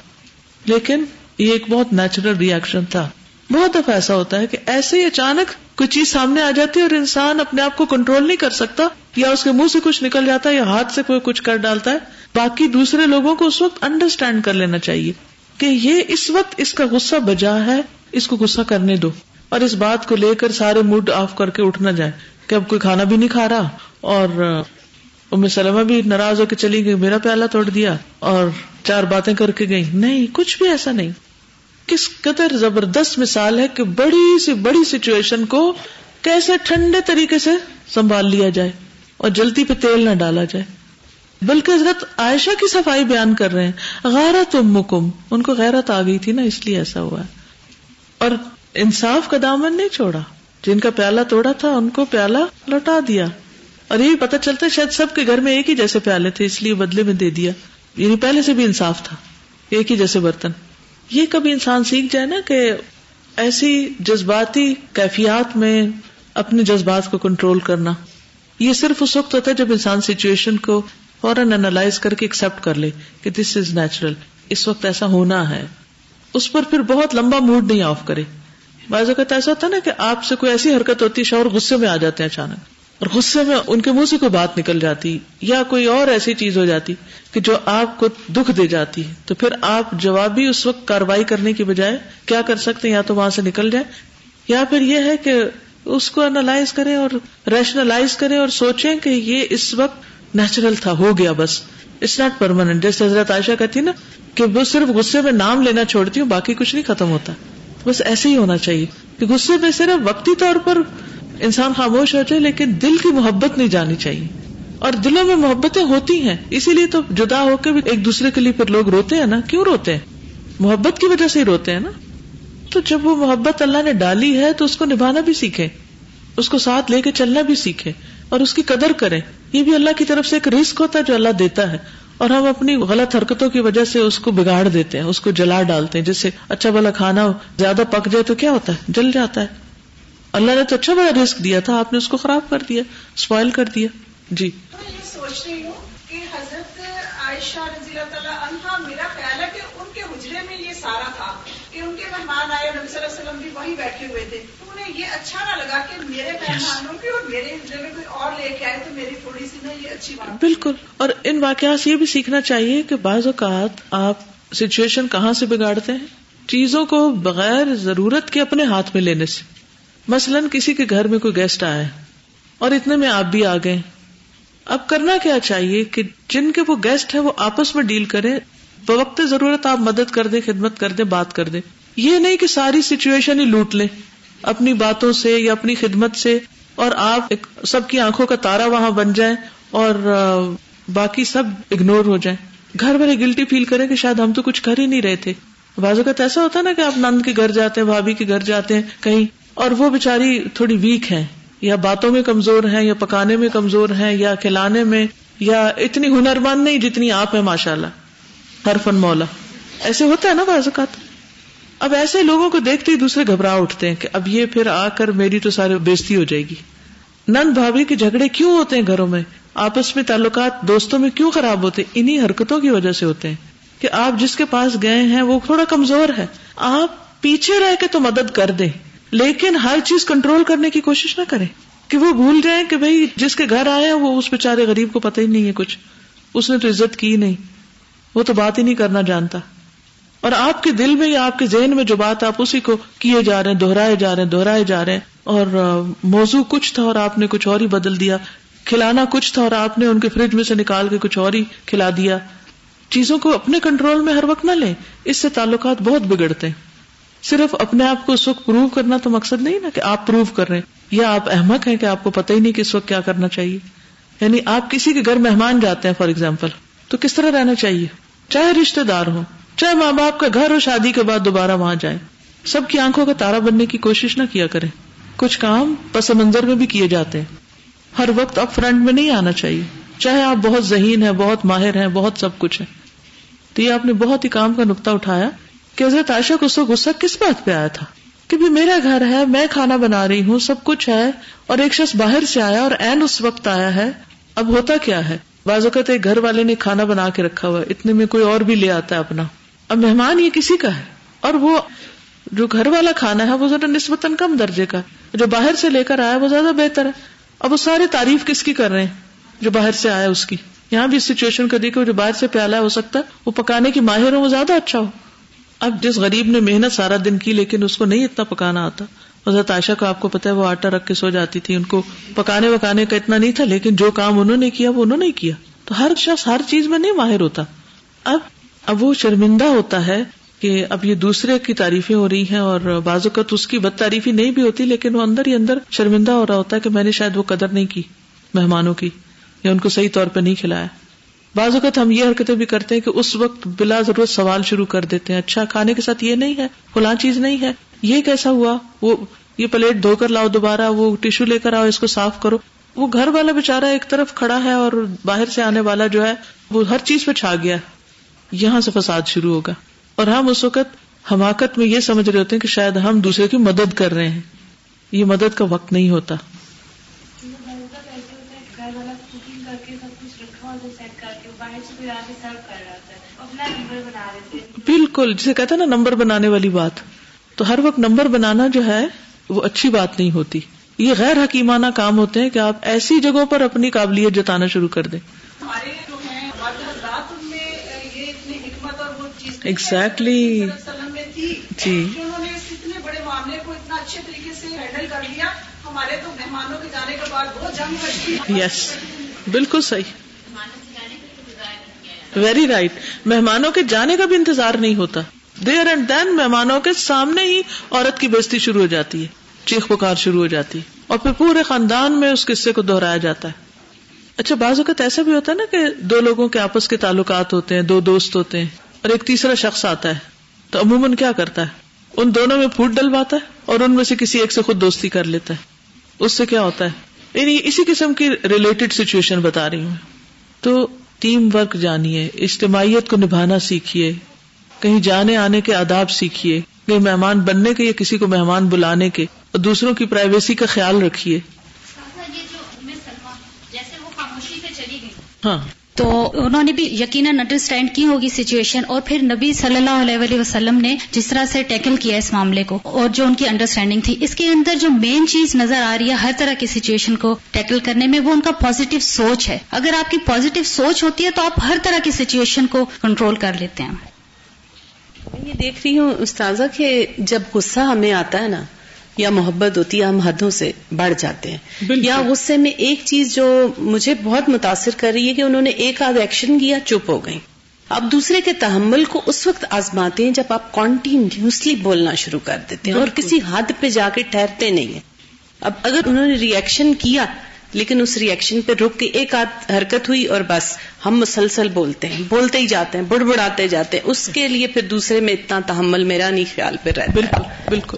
لیکن یہ ایک بہت نیچرل ریئیکشن تھا۔ بہت دفعہ ایسا ہوتا ہے کہ ایسے ہی اچانک کوئی چیز سامنے آ جاتی ہے اور انسان اپنے آپ کو کنٹرول نہیں کر سکتا، یا اس کے منہ سے کچھ نکل جاتا ہے یا ہاتھ سے کوئی کچھ کر ڈالتا ہے۔ باقی دوسرے لوگوں کو اس وقت انڈرسٹینڈ کر لینا چاہیے۔ کہ یہ اس وقت اس کا غصہ بجا ہے، اس کو غصہ کرنے دو۔ اور اس بات کو لے کر سارے موڈ آف کر کے اٹھ نہ جائے کہ اب کوئی کھانا بھی نہیں کھا رہا۔ اور ام سلمہ بھی ناراض ہو کے چلی گئی، میرا پیالہ توڑ دیا اور چار باتیں کر کے گئی۔ نہیں، کچھ بھی ایسا نہیں۔ کس قدر زبردست مثال ہے کہ بڑی سی، بڑی سچویشن کو کیسے ٹھنڈے طریقے سے سنبھال لیا جائے اور جلدی پہ تیل نہ ڈالا جائے۔ بلکہ حضرت عائشہ کی صفائی بیان کر رہے ہیں۔ غیرت امکم۔ ان کو غیرت آ گئی تھی نا، اس لیے ایسا ہوا ہے۔ اور انصاف کا دامن نہیں چھوڑا۔ جن کا پیالہ توڑا تھا، ان کو پیالہ لوٹا دیا۔ اور یہی پتا چلتا ہے، شاید سب کے گھر میں ایک ہی جیسے پیالے تھے، اس لیے بدلے میں دے دیا۔ یعنی پہلے سے بھی انصاف تھا، ایک ہی جیسے برتن۔ یہ کبھی انسان سیکھ جائے نا کہ ایسی جذباتی کیفیات میں اپنے جذبات کو کنٹرول کرنا۔ یہ صرف اس وقت ہوتا ہے جب انسان سچویشن کو فوراً اینالائز کر کے ایکسپٹ کر لے کہ دس از نیچرل اس وقت ایسا ہونا ہے۔ اس پر پھر بہت لمبا موڈ نہیں آف کرے۔ بعض اوقات ایسا ہوتا ہے نا کہ آپ سے کوئی ایسی حرکت ہوتی ہے شوہر غصے میں آ جاتے ہیں اچانک۔ اور غصے میں ان کے منہ سے کوئی بات نکل جاتی یا کوئی اور ایسی چیز ہو جاتی کہ جو آپ کو دکھ دے جاتی ہے۔ تو پھر آپ جوابی اس وقت کاروائی کرنے کی بجائے کیا کر سکتے ہیں؟ یا تو وہاں سے نکل جائے یا پھر یہ ہے کہ اس کو انالائز کریں اور ریشنلائز کریں اور سوچیں کہ یہ اس وقت نیچرل تھا، ہو گیا بس۔ اٹس ناٹ پرماننٹ جیسے حضرت عائشہ کہتی نا کہ وہ صرف غصے میں نام لینا چھوڑتی ہوں، باقی کچھ نہیں ختم ہوتا۔ بس ایسے ہی ہونا چاہیے کہ غصے میں صرف وقتی طور پر انسان خاموش ہو جائے، لیکن دل کی محبت نہیں جانی چاہیے۔ اور دلوں میں محبتیں ہوتی ہیں، اسی لیے تو جدا ہو کے بھی ایک دوسرے کے لیے پھر لوگ روتے ہیں نا۔ کیوں روتے ہیں؟ محبت کی وجہ سے ہی روتے ہیں نا۔ تو جب وہ محبت اللہ نے ڈالی ہے تو اس کو نبھانا بھی سیکھے اس کو ساتھ لے کے چلنا بھی سیکھے اور اس کی قدر کریں۔ یہ بھی اللہ کی طرف سے ایک رسک ہوتا ہے جو اللہ دیتا ہے اور ہم اپنی غلط حرکتوں کی وجہ سے اس کو بگاڑ دیتے ہیں، اس کو جلا ڈالتے ہیں، جس سے اچھا بلا کھانا زیادہ پک جائے تو کیا ہوتا ہے؟ جل جاتا ہے۔ اللہ نے تو اچھا بڑا رسک دیا تھا، آپ نے اس کو خراب کر دیا اسپوائل کر دیا۔ جی۔ میں یہ سوچ رہی ہوں کہ حضرت عائشہ رضی اللہ تعالیٰ عنہ میرا خیال ہے کہ ان کے حجرے میں یہ سارا تھا کہ ان کے مہمان آئے، نبی صلی اللہ علیہ وسلم بھی وہیں بیٹھے ہوئے تھے۔ یہ اچھا نہ لگا کہ میرے مہمانوں کی اور میرے میں کوئی اور لے کے آئے تو میری تھوڑی سی نا یہ اچھی بات بالکل۔ اور ان واقعات سے یہ بھی سیکھنا چاہیے کہ بعض اوقات آپ سچویشن کہاں سے بگاڑتے ہیں؟ چیزوں کو بغیر ضرورت کے اپنے ہاتھ میں لینے سے۔ مثلاً کسی کے گھر میں کوئی گیسٹ آیا اور اتنے میں آپ بھی آ گئے اب کرنا کیا چاہیے کہ جن کے وہ گیسٹ ہیں وہ آپس میں ڈیل کریں۔ بوقت ضرورت آپ مدد کر دیں خدمت کر دیں بات کر دیں۔ یہ نہیں کہ ساری سچویشن ہی لوٹ لیں۔ اپنی باتوں سے یا اپنی خدمت سے اور آپ سب کی آنکھوں کا تارا وہاں بن جائیں اور باقی سب اگنور ہو جائیں۔ گھر والے گلٹی فیل کریں کہ شاید ہم تو کچھ کر ہی نہیں رہے تھے۔ بعض اوقات ایسا ہوتا ہے نا کہ آپ نند کے گھر جاتے ہیں، بھابھی کے گھر جاتے ہیں کہیں اور وہ بےچاری تھوڑی ویک ہے یا باتوں میں کمزور ہے یا پکانے میں کمزور ہے یا کھلانے میں، یا اتنی ہنر مند نہیں جتنی آپ ہے ماشاء اللہ ہر فن مولا۔ ایسے ہوتا ہے نا بعض اوقات۔ اب ایسے لوگوں کو دیکھتے ہی دوسرے گھبراہ اٹھتے ہیں کہ اب یہ پھر آ کر میری تو سارے بےزتی ہو جائے گی۔ نند بھابھی کے جھگڑے کیوں ہوتے ہیں گھروں میں؟ آپس میں تعلقات دوستوں میں کیوں خراب ہوتے ہیں؟ انہیں حرکتوں کی وجہ سے ہوتے ہیں کہ آپ جس کے پاس گئے ہیں وہ تھوڑا کمزور ہے۔ آپ پیچھے رہ کے تو مدد کر دیں، لیکن ہر چیز کنٹرول کرنے کی کوشش نہ کریں۔ کہ وہ بھول جائیں کہ بھائی جس کے گھر آیا وہ اس بےچارے غریب کو پتہ ہی نہیں ہے کچھ۔ اس نے تو عزت کی نہیں۔ وہ تو بات ہی نہیں کرنا جانتا۔ اور آپ کے دل میں یا آپ کے ذہن میں جو بات آپ اسی کو کیے جا رہے ہیں، دہرائے جا رہے ہیں، دہرائے جا رہے ہیں، اور موضوع کچھ تھا اور آپ نے کچھ اور ہی بدل دیا، کھلانا کچھ تھا اور آپ نے ان کے فریج میں سے نکال کے کچھ اور ہی کھلا دیا۔ چیزوں کو اپنے کنٹرول میں ہر وقت نہ لیں، اس سے تعلقات بہت بگڑتے ہیں۔ صرف اپنے آپ کو اس وقت پروو کرنا تو مقصد نہیں نا کہ آپ پروو کر رہے ہیں، یا آپ احمد ہیں کہ آپ کو پتہ ہی نہیں کہ اس وقت کیا کرنا چاہیے۔ یعنی آپ کسی کے گھر مہمان جاتے ہیں فار ایگزامپل تو کس طرح رہنا چاہیے؟ چاہے رشتے دار ہو چاہے ماں باپ کا گھر ہو، شادی کے بعد دوبارہ وہاں جائیں سب کی آنکھوں کا تارا بننے کی کوشش نہ کیا کریں کچھ کام پس منظر میں بھی کیے جاتے۔ ہیں ہر وقت اب فرنٹ میں نہیں آنا چاہیے۔ چاہے آپ بہت ذہین ہیں، بہت ماہر ہیں، بہت سب کچھ ہے تو یہ آپ نے بہت ہی کام کا نقطہ اٹھایا کہ حضرت عائشہ کو سو غصہ کس بات پہ آیا تھا؟ کہ بھی میرا گھر ہے، میں کھانا بنا رہی ہوں، سب کچھ ہے اور ایک شخص باہر سے آیا اور این اس وقت آیا ہے۔ اب ہوتا کیا ہے؟ بعض اوقات ایک گھر والے نے کھانا بنا کے رکھا ہوا اتنے میں کوئی اور بھی لے آتا ہے اپنا۔ اب مہمان یہ کسی کا ہے اور وہ جو گھر والا کھانا ہے وہ ذرا نسبتاً کم درجے کا جو باہر سے لے کر آیا وہ زیادہ بہتر ہے۔ اب وہ ساری تعریف کس کی کر رہے ہیں؟ جو باہر سے آیا اس کی۔ یہاں بھی سچویشن کو دیکھو، جو باہر سے پیالہ ہو سکتا ہے، وہ پکانے کی ماہر ہو، وہ زیادہ اچھا ہو۔ اب جس غریب نے محنت سارا دن کی، لیکن اس کو نہیں اتنا پکانا آتا۔ حضرت عائشہ کو آپ کو پتا ہے، وہ آٹا رکھ کے سو جاتی تھی۔ ان کو پکانے وکانے کا اتنا نہیں تھا، لیکن جو کام انہوں نے کیا، وہ انہوں نے کیا۔ تو ہر شخص ہر چیز میں نہیں ماہر ہوتا۔ اب اب وہ شرمندہ ہوتا ہے کہ اب یہ دوسرے کی تعریفیں ہو رہی ہیں اور بعض اوقات اس کی بد تعریفی نہیں بھی ہوتی، لیکن وہ اندر ہی اندر شرمندہ ہو رہا ہوتا ہے کہ میں نے شاید وہ قدر نہیں کی مہمانوں کی یا ان کو صحیح طور پہ نہیں کھلایا۔ بعض اوقات ہم یہ حرکتیں بھی کرتے ہیں کہ اس وقت بلا ضرورت سوال شروع کر دیتے ہیں اچھا کھانے کے ساتھ یہ نہیں ہے، فلاں چیز نہیں ہے۔ یہ کیسا ہوا، وہ یہ پلیٹ دھو کر لاؤ دوبارہ، وہ ٹیشو لے کر آؤ، اس کو صاف کرو۔ وہ گھر والا بےچارا ایک طرف کھڑا ہے اور باہر سے آنے والا جو ہے، وہ ہر چیز پہ چھا گیا۔ یہاں سے فساد شروع ہوگا۔ اور ہم اس وقت حماقت میں یہ سمجھ رہے ہوتے ہیں کہ شاید ہم دوسرے کی مدد کر رہے ہیں۔ یہ مدد کا وقت نہیں ہوتا۔ بالکل، جسے کہتے ہیں نا نمبر بنانے والی بات۔ تو ہر وقت نمبر بنانا جو ہے، وہ اچھی بات نہیں ہوتی۔ یہ غیر حکیمانہ کام ہوتے ہیں کہ آپ ایسی جگہوں پر اپنی قابلیت جتانا شروع کر دیں۔ ہمارے جو ہیں مرد حضرات ان میں یہ اتنی حکمت تھی جی۔ اتنے بڑے معاملے کو اتنا اچھے طریقے سے ہینڈل کر لیا ہمارے تو مہمانوں کے جانے کے بعد بہت جنگ بچتی یس بالکل صحیح۔ ویری رائٹ مہمانوں کے جانے کا بھی انتظار نہیں ہوتا۔ دیر اینڈ دین مہمانوں کے سامنے ہی عورت کی بےزتی شروع ہو جاتی ہے۔ چیخ پکار شروع ہو جاتی ہے۔ اور پھر پورے خاندان میں اس قصے کو دہرایا جاتا ہے۔ اچھا بعض اوقات ایسا بھی ہوتا ہے نا کہ دو لوگوں کے آپس کے تعلقات ہوتے ہیں دو دوست ہوتے ہیں۔ اور ایک تیسرا شخص آتا ہے تو عموماً کیا کرتا ہے؟ ان دونوں میں پھوٹ ڈلواتا ہے اور ان میں سے کسی ایک سے خود دوستی کر لیتا ہے۔ اس سے کیا ہوتا ہے؟ یعنی اسی قسم کی ریلیٹڈ سچویشن بتا رہی ہوں۔ تو ٹیم ورک جانیے اجتماعیت کو نبھانا سیکھیے کہیں جانے آنے کے آداب سیکھیے کہیں مہمان بننے کے یا کسی کو مہمان بلانے کے اور دوسروں کی پرائیویسی کا خیال رکھیے۔ ہاں۔ تو انہوں نے بھی یقیناً انڈرسٹینڈ کی ہوگی سچویشن اور پھر نبی صلی اللہ علیہ وآلہ وسلم نے جس طرح سے ٹیکل کیا اس معاملے کو اور جو ان کی انڈرسٹینڈنگ تھی، اس کے اندر جو مین چیز نظر آ رہی ہے ہر طرح کی سچویشن کو ٹیکل کرنے میں، وہ ان کا پازیٹو سوچ ہے۔ اگر آپ کی پازیٹو سوچ ہوتی ہے تو آپ ہر طرح کی سچویشن کو کنٹرول کر لیتے ہیں۔ میں یہ دیکھ رہی ہوں استاذہ کہ جب غصہ ہمیں آتا ہے نا یا محبت ہوتی ہے ہم حدوں سے بڑھ جاتے ہیں۔ یا غصے میں ایک چیز جو مجھے بہت متاثر کر رہی ہے کہ انہوں نے ایک آدھ ایکشن کیا چپ ہو گئی اب دوسرے کے تحمل کو اس وقت آزماتے ہیں جب آپ کانٹینیوسلی بولنا شروع کر دیتے ہیں اور کسی حد پہ جا کے ٹھہرتے نہیں ہیں۔ اب اگر انہوں نے ریئیکشن کیا لیکن اس ریئیکشن پہ رک کے ایک آدھ حرکت ہوئی اور بس ہم مسلسل بولتے ہیں بولتے ہی جاتے ہیں بڑ بڑاتے جاتے ہیں۔ اس کے لیے پھر دوسرے میں اتنا تحمل میرا نہیں خیال پہ رہتا۔ بالکل بالکل۔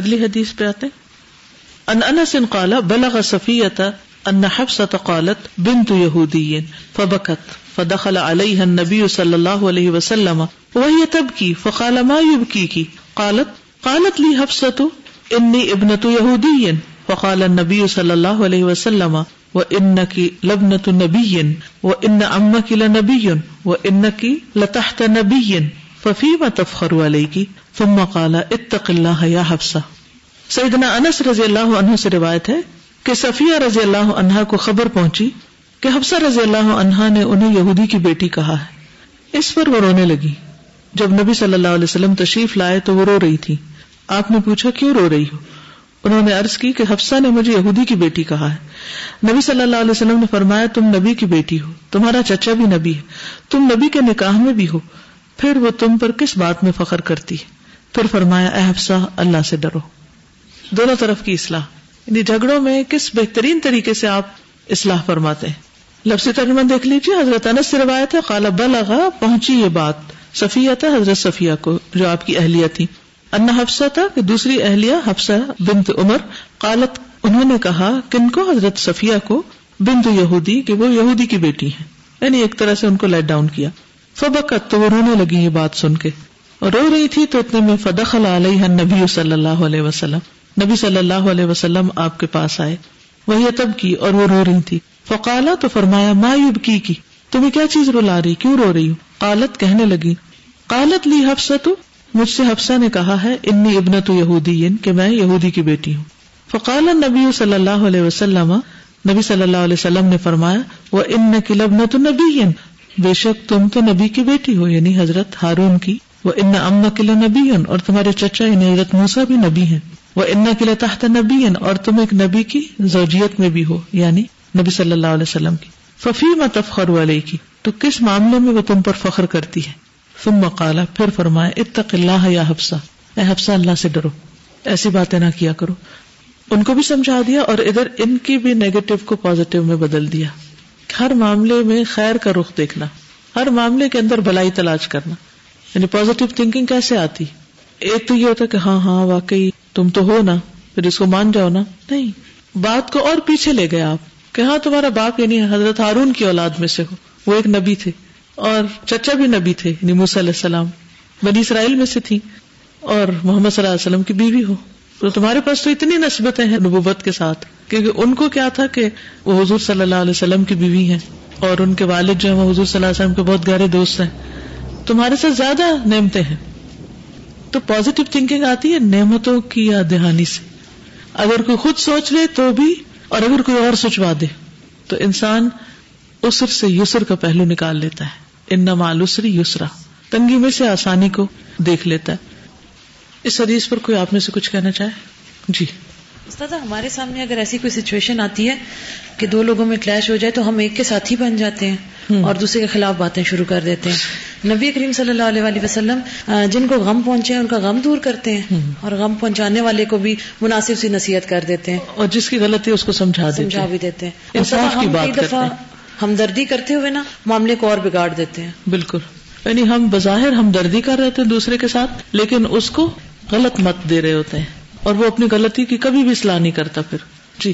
اگلی حدیث پہ آتے ان انس قال، بلغ صفیة ان حفصة قالت بنت يهودي فبكت فدخل عليها النبي صلى الله عليه وسلم وهي تبكي فقال ما يبكيك قالت قالت لي حفصة اني ابنة يهودي فقال النبي صلى الله عليه وسلم وانك لابنة نبي وان عمك لنبي وانك لتحت نبي ففيما تفخر عليك ثم قال اتق الله يا حفصة سیدنا انس رضی اللہ عنہ سے روایت ہے کہ صفیہ رضی اللہ عنہا کو خبر پہنچی کہ حفصہ رضی اللہ عنہا نے انہیں یہودی کی بیٹی کہا ہے۔ اس پر وہ رونے لگی۔ جب نبی صلی اللہ علیہ وسلم تشریف لائے تو وہ رو رہی تھی۔ آپ نے پوچھا، کیوں رو رہی ہو؟ انہوں نے عرض کی کہ حفصہ نے مجھے یہودی کی بیٹی کہا ہے۔ نبی صلی اللہ علیہ وسلم نے فرمایا، تم نبی کی بیٹی ہو، تمہارا چچا بھی نبی ہے، تم نبی کے نکاح میں بھی ہو پھر وہ تم پر کس بات میں فخر کرتی؟ ہے پھر فرمایا، اے حفصہ، اللہ سے ڈرو۔ دونوں طرف کی اصلاح۔ یعنی جھگڑوں میں کس بہترین طریقے سے آپ اصلاح فرماتے ہیں؟ لفظ ترجمہ دیکھ لیجیے حضرت انس سے روایت ہے، قال بلغا پہنچی یہ بات۔ صفیہ تھا، حضرت صفیہ کو، جو آپ کی اہلیہ تھی۔ انا حفصہ تھا کہ دوسری اہلیہ حفصہ بنت عمر قالت، انہوں نے کہا، کن کو؟ حضرت صفیہ کو، بنت یہودی، کہ وہ یہودی کی بیٹی ہے یعنی ایک طرح سے ان کو لیٹ ڈاؤن کیا۔ فبکت تو وہ رونے لگی یہ بات سن کے۔ اور رو رہی تھی تو اتنے میں فدخل علیہ نبی صلی اللہ علیہ وسلم۔ نبی صلی اللہ علیہ وسلم آپ کے پاس آئے۔ وہی تب کی اور وہ رو رہی تھی۔ فقالا تو فرمایا مایوب کی کی؟ تمہیں کیا چیز رلا رہی؟ کیوں رو رہی ہوں قالت کہنے لگی، قالت لی حفصہ مجھ سے حفصہ نے کہا ہے، انی ابنت یہودی کہ میں یہودی کی بیٹی ہوں۔ فقال نبی صلی اللہ علیہ وسلم، نبی صلی اللہ علیہ وسلم نے فرمایا، وہ ان کی لبنت نبی بے شک تم تو نبی کی بیٹی ہو یعنی حضرت ہارون کی۔ وہ ان اما کل نبی اور تمہارے چچا یعنی حضرت موسا بھی نبی ہیں۔ وہ ان قلعہ تحت نبی اور تم ایک نبی کی زوجیت میں بھی ہو یعنی نبی صلی اللہ علیہ وسلم کی۔ ففی میں تفخر والے کی تو کس معاملے میں وہ تم پر فخر کرتی ہے؟ تم مقالا پھر فرمائے اتق اللہ یا حفصہ۔ اے حفصہ، اللہ سے ڈرو۔ ایسی باتیں نہ کیا کرو۔ ان کو بھی سمجھا دیا اور ادھر ان کی بھی نیگیٹو کو پازیٹو میں بدل دیا۔ ہر معاملے میں خیر کا رخ دیکھنا، ہر معاملے کے اندر بلائی تلاش کرنا۔ یعنی پازیٹو تھنکنگ کیسے آتی؟ ایک تو یہ ہوتا کہ ہاں ہاں واقعی تم تو ہو نا، پھر اس کو مان جاؤ نا۔ نہیں، بات کو اور پیچھے لے گئے آپ کہ ہاں تمہارا باپ یعنی حضرت ہارون کی اولاد میں سے ہو، وہ ایک نبی تھے۔ اور چچا بھی نبی تھے یعنی موسیٰ علیہ السلام، بنی اسرائیل میں سے تھی اور محمد صلی اللہ علیہ وسلم کی بیوی ہو۔ تو تمہارے پاس تو اتنی نسبتیں ہیں نبوت کے ساتھ کیونکہ ان کو کیا تھا کہ وہ حضور صلی اللہ علیہ وسلم کی بیوی ہیں اور ان کے والد جو ہیں وہ حضور صلی اللہ علیہ وسلم کے بہت گہرے دوست ہیں۔ تمہارے ساتھ زیادہ نعمتیں ہیں۔ تو پازیٹو تھنکنگ آتی ہے نعمتوں کی یا دہانی سے۔ اگر کوئی خود سوچ لے تو بھی اور اگر کوئی اور سوچوا دے۔ تو انسان اسر سے یسر کا پہلو نکال لیتا ہے۔ ان مالوسری یسرا۔ تنگی میں سے آسانی کو دیکھ لیتا ہے۔ اس حدیث پر کوئی آپ میں سے کچھ کہنا چاہے؟ جی۔ استاد ہمارے سامنے اگر ایسی کوئی سچویشن آتی ہے کہ دو لوگوں میں کلیش ہو جائے تو ہم ایک کے ساتھ ہی بن جاتے ہیں اور دوسرے کے خلاف باتیں شروع کر دیتے ہیں۔ نبی کریم صلی اللہ علیہ وآلہ وسلم جن کو غم پہنچے ہیں ان کا غم دور کرتے ہیں اور غم پہنچانے والے کو بھی مناسب سی نصیحت کر دیتے ہیں۔ اور جس کی غلطی ہے اس کو سمجھا سمجھا بھی دیتے ہیں۔ ہم کئی دفعہ ہمدردی کرتے ہوئے نا معاملے کو اور بگاڑ دیتے ہیں۔ بالکل۔ یعنی ہم بظاہر ہمدردی کر رہے تھے دوسرے کے ساتھ لیکن اس کو غلط مت دے رہے ہوتے ہیں اور وہ اپنی غلطی کی کبھی بھی اصلاح نہیں کرتا پھر۔ جی۔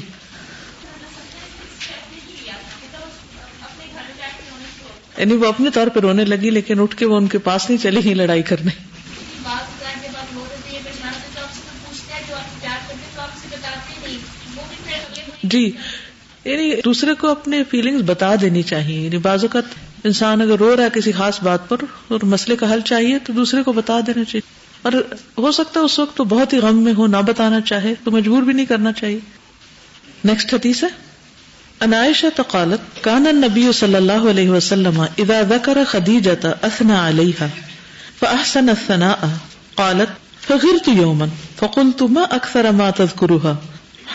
یعنی وہ اپنے طور پہ رونے لگی لیکن اٹھ کے وہ ان کے پاس نہیں چلی ہی لڑائی کرنے۔ جی۔ یعنی دوسرے کو اپنے فیلنگز بتا دینی چاہیے۔ یعنی بعض اوقات انسان اگر رو رہا ہے کسی خاص بات پر اور مسئلے کا حل چاہیے تو دوسرے کو بتا دینا چاہیے۔ اور ہو سکتا ہے اس وقت تو بہت ہی غم میں ہو، نہ بتانا چاہے تو مجبور بھی نہیں کرنا چاہیے۔ نیکسٹ حدیث ہے۔ انائشہ تقالت کان النبی صلی اللہ علیہ وسلم اذا ذکر خدیجہ اثنا علیہ فاحسن الثناء قالت، فغرت يوما فقلت ما اكثر ما تذكرها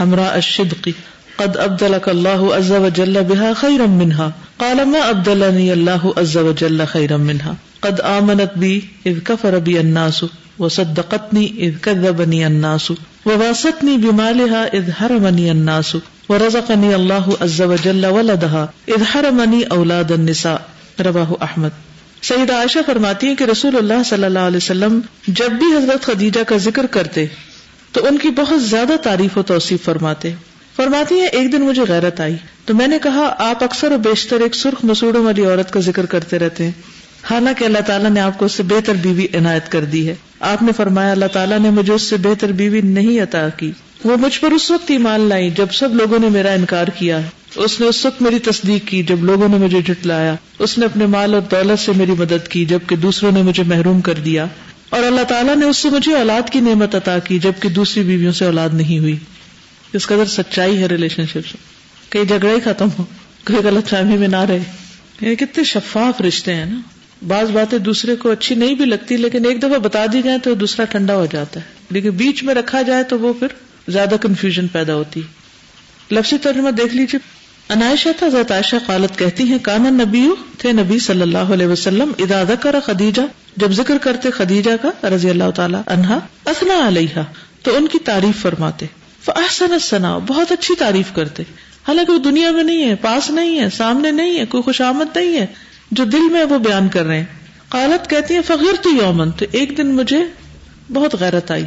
حمراء الشدق، قد ابدلك الله عز وجل بها خيرا منها، قال ما ابدلني الله عز وجل خيرا منها، قد آمنت بي اذ كفر بي الناس وصدقتني اذ كذبني الناس وواستني بمالها اذ حرمني الناس ورزقني الله عز وجل ولدها اذ حرمني اولاد النساء رواہ احمد سیدہ عائشہ فرماتی ہیں کہ رسول اللہ صلی اللہ علیہ وسلم جب بھی حضرت خدیجہ کا ذکر کرتے تو ان کی بہت زیادہ تعریف و توصیف فرماتے فرماتی ہیں ایک دن مجھے غیرت آئی تو میں نے کہا آپ اکثر و بیشتر ایک سرخ مسوڑوں والی عورت کا ذکر کرتے رہتے ہیں حالانکہ اللہ تعالیٰ نے آپ کو اس سے بہتر بیوی عنایت کر دی ہے۔ آپ نے فرمایا، اللہ تعالیٰ نے مجھے اس سے بہتر بیوی نہیں عطا کی۔ وہ مجھ پر اس وقت ایمان لائی جب سب لوگوں نے میرا انکار کیا۔ اس نے اس وقت میری تصدیق کی جب لوگوں نے مجھے جٹلایا اس نے اپنے مال اور دولت سے میری مدد کی جبکہ دوسروں نے مجھے محروم کر دیا۔ اور اللہ تعالیٰ نے اس سے مجھے اولاد کی نعمت عطا کی جبکہ دوسری بیویوں سے اولاد نہیں ہوئی۔ اس قدر سچائی ہے ریلیشن شپ سے۔ کئی جھگڑا ہی ختم ہو۔ کوئی غلط فہمی میں نہ رہے۔ یعنی کتنے شفاف رشتے ہیں نا۔ بعض باتیں دوسرے کو اچھی نہیں بھی لگتی، لیکن ایک دفعہ بتا دی جائے تو دوسرا ٹھنڈا ہو جاتا ہے۔ لیکن بیچ میں رکھا جائے تو وہ پھر زیادہ کنفیوژن پیدا ہوتی۔ لفظی ترجمہ دیکھ لیجیے انائشہ تھا، حضرت عائشہ قالت کہتی ہیں کانا نبی تھے نبی صلی اللہ علیہ وسلم ادادہ کرا خدیجہ جب ذکر کرتے خدیجہ کا رضی اللہ تعالی انہا اثنا علیہ تو ان کی تعریف فرماتے۔ فاحسن الثناء، بہت اچھی تعریف کرتے۔ حالانکہ وہ دنیا میں نہیں ہے، پاس نہیں ہے، سامنے نہیں ہے، کوئی خوش آمد نہیں ہے۔ جو دل میں وہ بیان کر رہے ہیں۔ قالت کہتی ہیں فخر تو یومن تو ایک دن مجھے بہت غیرت آئی۔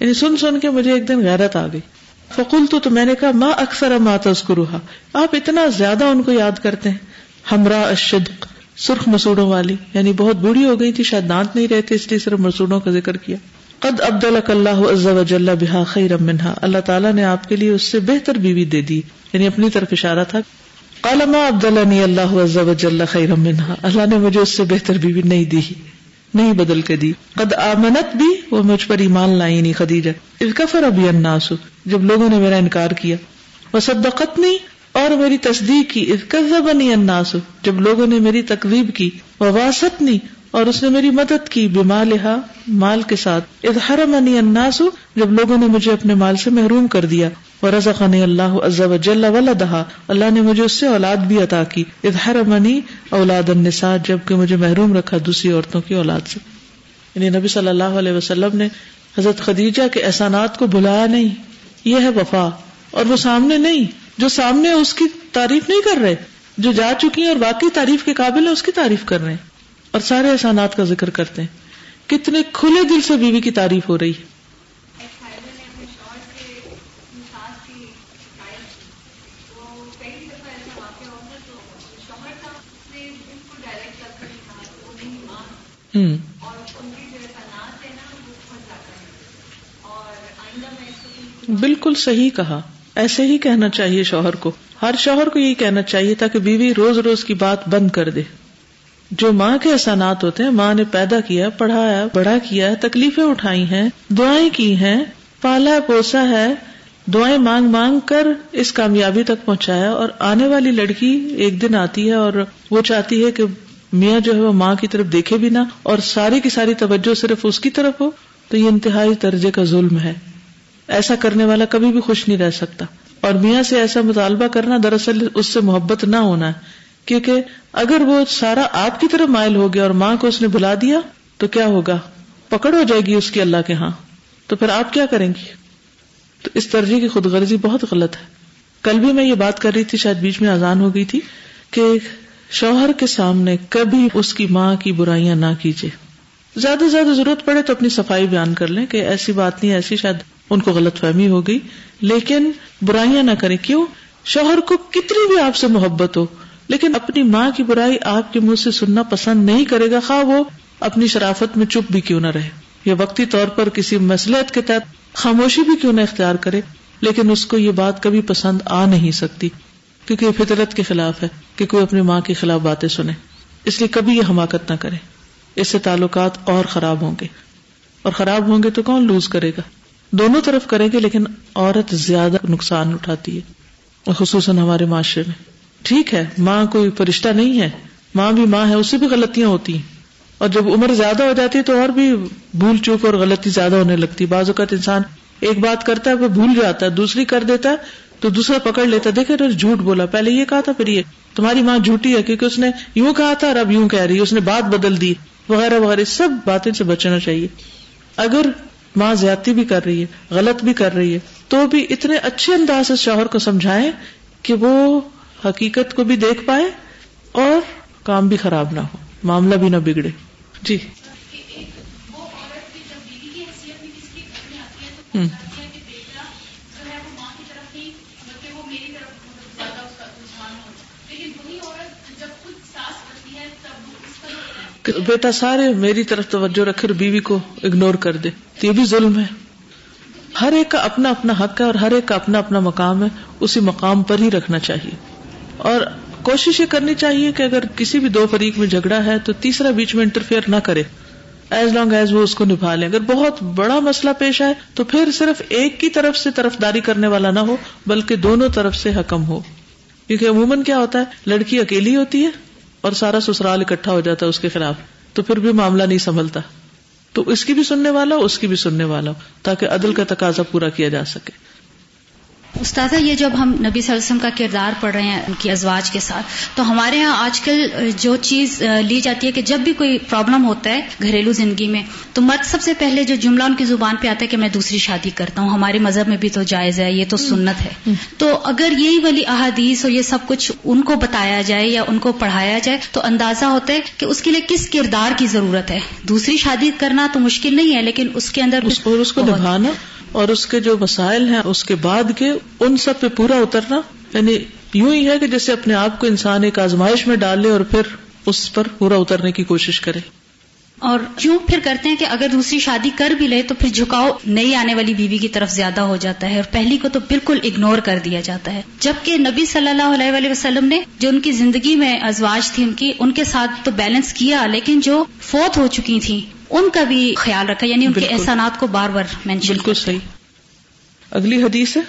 یعنی سن سن کے مجھے ایک دن غیرت آ گئی۔ فکل تو میں نے کہا ماں اکثر ماں تذکرہ آپ اتنا زیادہ ان کو یاد کرتے ہیں۔ ہمرا اشد سرخ مسوڑوں والی۔ یعنی بہت بوڑھی ہو گئی تھی، شاید دانت نہیں رہتے، اس لیے صرف مسوڑوں کا ذکر کیا۔ قد عبد اللہ عز وجل بها خیر منها اللہ تعالیٰ نے آپ کے لیے اس سے بہتر بیوی دے دی۔ یعنی اپنی طرف اشارہ تھا۔ قال ما عبد اللہ عز وجل خیر منها. اللہ نے مجھے اس سے بہتر بیوی نہیں دی، نہیں بدل کے دی. قد آمنت بھی وہ مجھ پر ایمان لائی نہیں یعنی خدیجہ. کفر ابی الناس، جب لوگوں نے میرا انکار کیا. وہ صدقتنی اور میری تصدیق کی. اذ کذبنی جب لوگوں نے میری تکذیب کی. وہ واستنی اور اس نے میری مدد کی. بمالہا، مال کے ساتھ. اذ حرمنی الناس، جب لوگوں نے مجھے اپنے مال سے محروم کر دیا. ورزقنی اللہ عز وجل ولدہا اللہ نے مجھے اس سے اولاد بھی عطا کی۔ اذ حرمنی اولاد النساء جبکہ مجھے محروم رکھا دوسری عورتوں کی اولاد سے۔ یعنی نبی صلی اللہ علیہ وسلم نے حضرت خدیجہ کے احسانات کو بلایا نہیں۔ یہ ہے وفا۔ اور وہ سامنے نہیں، جو سامنے اس کی تعریف نہیں کر رہے، جو جا چکی ہیں اور واقعی تعریف کے قابل ہے اس کی تعریف کر رہے ہیں۔ اور سارے احسانات کا ذکر کرتے ہیں۔ کتنے کھلے دل سے بیوی کی تعریف ہو رہی ہے کئی دفعہ ایسا واقعہ ہوتا تو شوہر تھا اس نے ان کو ڈائریکٹ کر کر کہا کہ وہ میری ماں ہوں اور ان کے جو احسانات ہیں نا وہ بہت زیادہ ہیں اور آئندہ میں اس بالکل صحیح کہا۔ ایسے ہی کہنا چاہیے شوہر کو۔ ہر شوہر کو یہی کہنا چاہیے تاکہ بیوی روز روز کی بات بند کر دے۔ جو ماں کے احسانات ہوتے ہیں، ماں نے پیدا کیا، پڑھایا، بڑا کیا، تکلیفیں اٹھائی ہیں، دعائیں کی ہیں، پالا پوسا ہے، دعائیں مانگ مانگ کر اس کامیابی تک پہنچایا اور آنے والی لڑکی ایک دن آتی ہے اور وہ چاہتی ہے کہ میاں جو ہے وہ ماں کی طرف دیکھے بھی نہ، اور ساری کی ساری توجہ صرف اس کی طرف ہو، تو یہ انتہائی درجے کا ظلم ہے۔ ایسا کرنے والا کبھی بھی خوش نہیں رہ سکتا۔ اور میاں سے ایسا مطالبہ کرنا دراصل اس سے محبت نہ ہونا ہے کیونکہ اگر وہ سارا آپ کی طرف مائل ہو گیا اور ماں کو اس نے بلا دیا، تو کیا ہوگا؟ پکڑ ہو جائے گی اس کی اللہ کے ہاں۔ تو پھر آپ کیا کریں گی؟ تو اس درجے کی خود غرضی بہت غلط ہے۔ کل بھی میں یہ بات کر رہی تھی، شاید بیچ میں آزان ہو گئی تھی کہ شوہر کے سامنے کبھی اس کی ماں کی برائیاں نہ کیجیے۔ زیادہ سے زیادہ ضرورت پڑے تو اپنی صفائی بیان کر لیں کہ ایسی بات نہیں، ایسی شاید ان کو غلط فہمی ہو گئی لیکن برائیاں نہ کریں۔ کیوں؟ شوہر کو کتنی بھی آپ سے محبت ہو، لیکن اپنی ماں کی برائی آپ کے منہ سے سننا پسند نہیں کرے گا۔ خواہ وہ اپنی شرافت میں چپ بھی کیوں نہ رہے۔ یا وقتی طور پر کسی مسلحت کے تحت خاموشی بھی کیوں نہ اختیار کرے، لیکن اس کو یہ بات کبھی پسند آ نہیں سکتی۔ کیونکہ یہ فطرت کے خلاف ہے کہ کوئی اپنی ماں کے خلاف باتیں سنے۔ اس لیے کبھی یہ حماقت نہ کرے۔ اس سے تعلقات اور خراب ہوں گے۔ اور خراب ہوں گے تو کون لوز کرے گا؟ دونوں طرف کریں گے لیکن عورت زیادہ نقصان اٹھاتی ہے۔ خصوصاً ہمارے معاشرے میں۔ ٹھیک ہے، ماں کوئی فرشتہ نہیں ہے۔ ماں بھی ماں ہے اسے بھی غلطیاں ہوتی ہیں۔ اور جب عمر زیادہ ہو جاتی ہے تو اور بھی بھول چوک اور غلطی زیادہ ہونے لگتی بعض اوقات انسان ایک بات کرتا ہے، وہ بھول جاتا ہے، دوسری کر دیتا ہے تو دوسرا پکڑ لیتا دیکھے جھوٹ بولا۔ پہلے یہ کہا تھا پھر یہ۔ تمہاری ماں جھوٹی ہے کیونکہ اس نے یوں کہا تھا اور اب یوں کہہ رہی ہے۔ اس نے بات بدل دی۔ وغیرہ وغیرہ۔ سب باتیں سے بچنا چاہیے۔ اگر ماں زیادتی بھی کر رہی ہے غلط بھی کر رہی ہے تو بھی اتنے اچھے انداز سے شوہر کو سمجھائیں کہ وہ حقیقت کو بھی دیکھ پائے اور کام بھی خراب نہ ہو۔ معاملہ بھی نہ بگڑے۔ جی۔ وہ عورت بھی جب بیوی کی حیثیت میں کسی کے گھر میں آتی ہے تو ہوں چاہتی ہے کہ بیٹا جو ہے وہ ماں کی طرف نہیں بلکہ وہ میری طرف مطلب زیادہ اس کا رجحان ہو لیکن وہی عورت جب خود ساس بنتی ہے تب وہ اس کا ہوتا ہے کہ بیٹا سارے میری طرف توجہ رکھے اور بیوی کو اگنور کر دے۔ تو یہ بھی ظلم ہے۔ ہر ایک کا اپنا اپنا حق ہے اور ہر ایک کا اپنا اپنا مقام ہے۔ اسی مقام پر ہی رکھنا چاہیے۔ اور کوشش یہ کرنی چاہیے کہ اگر کسی بھی دو فریق میں جھگڑا ہے تو تیسرا بیچ میں انٹرفیئر نہ کرے۔ ایز لانگ ایز وہ اس کو نبھا لیں۔ اگر بہت بڑا مسئلہ پیش آئے تو پھر صرف ایک کی طرف سے طرفداری کرنے والا نہ ہو، بلکہ دونوں طرف سے حکم ہو۔ کیونکہ عموماً کیا ہوتا ہے؟ لڑکی اکیلی ہوتی ہے۔ اور سارا سسرال اکٹھا ہو جاتا ہے اس کے خلاف، تو پھر بھی معاملہ نہیں سنبھلتا۔ تو اس کی بھی سننے والا ہو اس کی بھی سننے والا ہو تاکہ عدل کا تقاضا پورا کیا جا سکے۔ استاذہ یہ جب ہم نبی صلی اللہ علیہ وسلم کا کردار پڑھ رہے ہیں ان کی ازواج کے ساتھ تو ہمارے ہاں آج کل جو چیز لی جاتی ہے کہ جب بھی کوئی پرابلم ہوتا ہے گھریلو زندگی میں تو مرد سب سے پہلے جو جملہ ان کی زبان پہ آتا ہے کہ میں دوسری شادی کرتا ہوں ہمارے مذہب میں بھی تو جائز ہے یہ تو سنت ہے۔ تو اگر یہی والی احادیث اور یہ سب کچھ ان کو بتایا جائے یا ان کو پڑھایا جائے تو اندازہ ہوتا ہے کہ اس کے لیے کس کردار کی ضرورت ہے۔ دوسری شادی کرنا تو مشکل نہیں ہے لیکن اس کے اندر اس کو اور اس کے جو مسائل ہیں، اس کے بعد کے ان سب پہ پورا اترنا یعنی یوں ہی ہے کہ جیسے اپنے آپ کو انسان ایک آزمائش میں ڈال لے اور پھر اس پر پورا اترنے کی کوشش کرے۔ اور کیوں پھر کرتے ہیں کہ اگر دوسری شادی کر بھی لے تو پھر جھکاؤ نئی آنے والی بیوی کی طرف زیادہ ہو جاتا ہے اور پہلی کو تو بالکل اگنور کر دیا جاتا ہے۔ جبکہ نبی صلی اللہ علیہ وآلہ وسلم نے جو ان کی زندگی میں ازواج تھی ان کی، ان کے ساتھ تو بیلنس کیا، لیکن جو فوت ہو چکی تھی ان کا بھی خیال رکھا یعنی ان کے۔ احسانات کو بار بار مینشن بالکل صحیح۔ اگلی حدیث ہے۔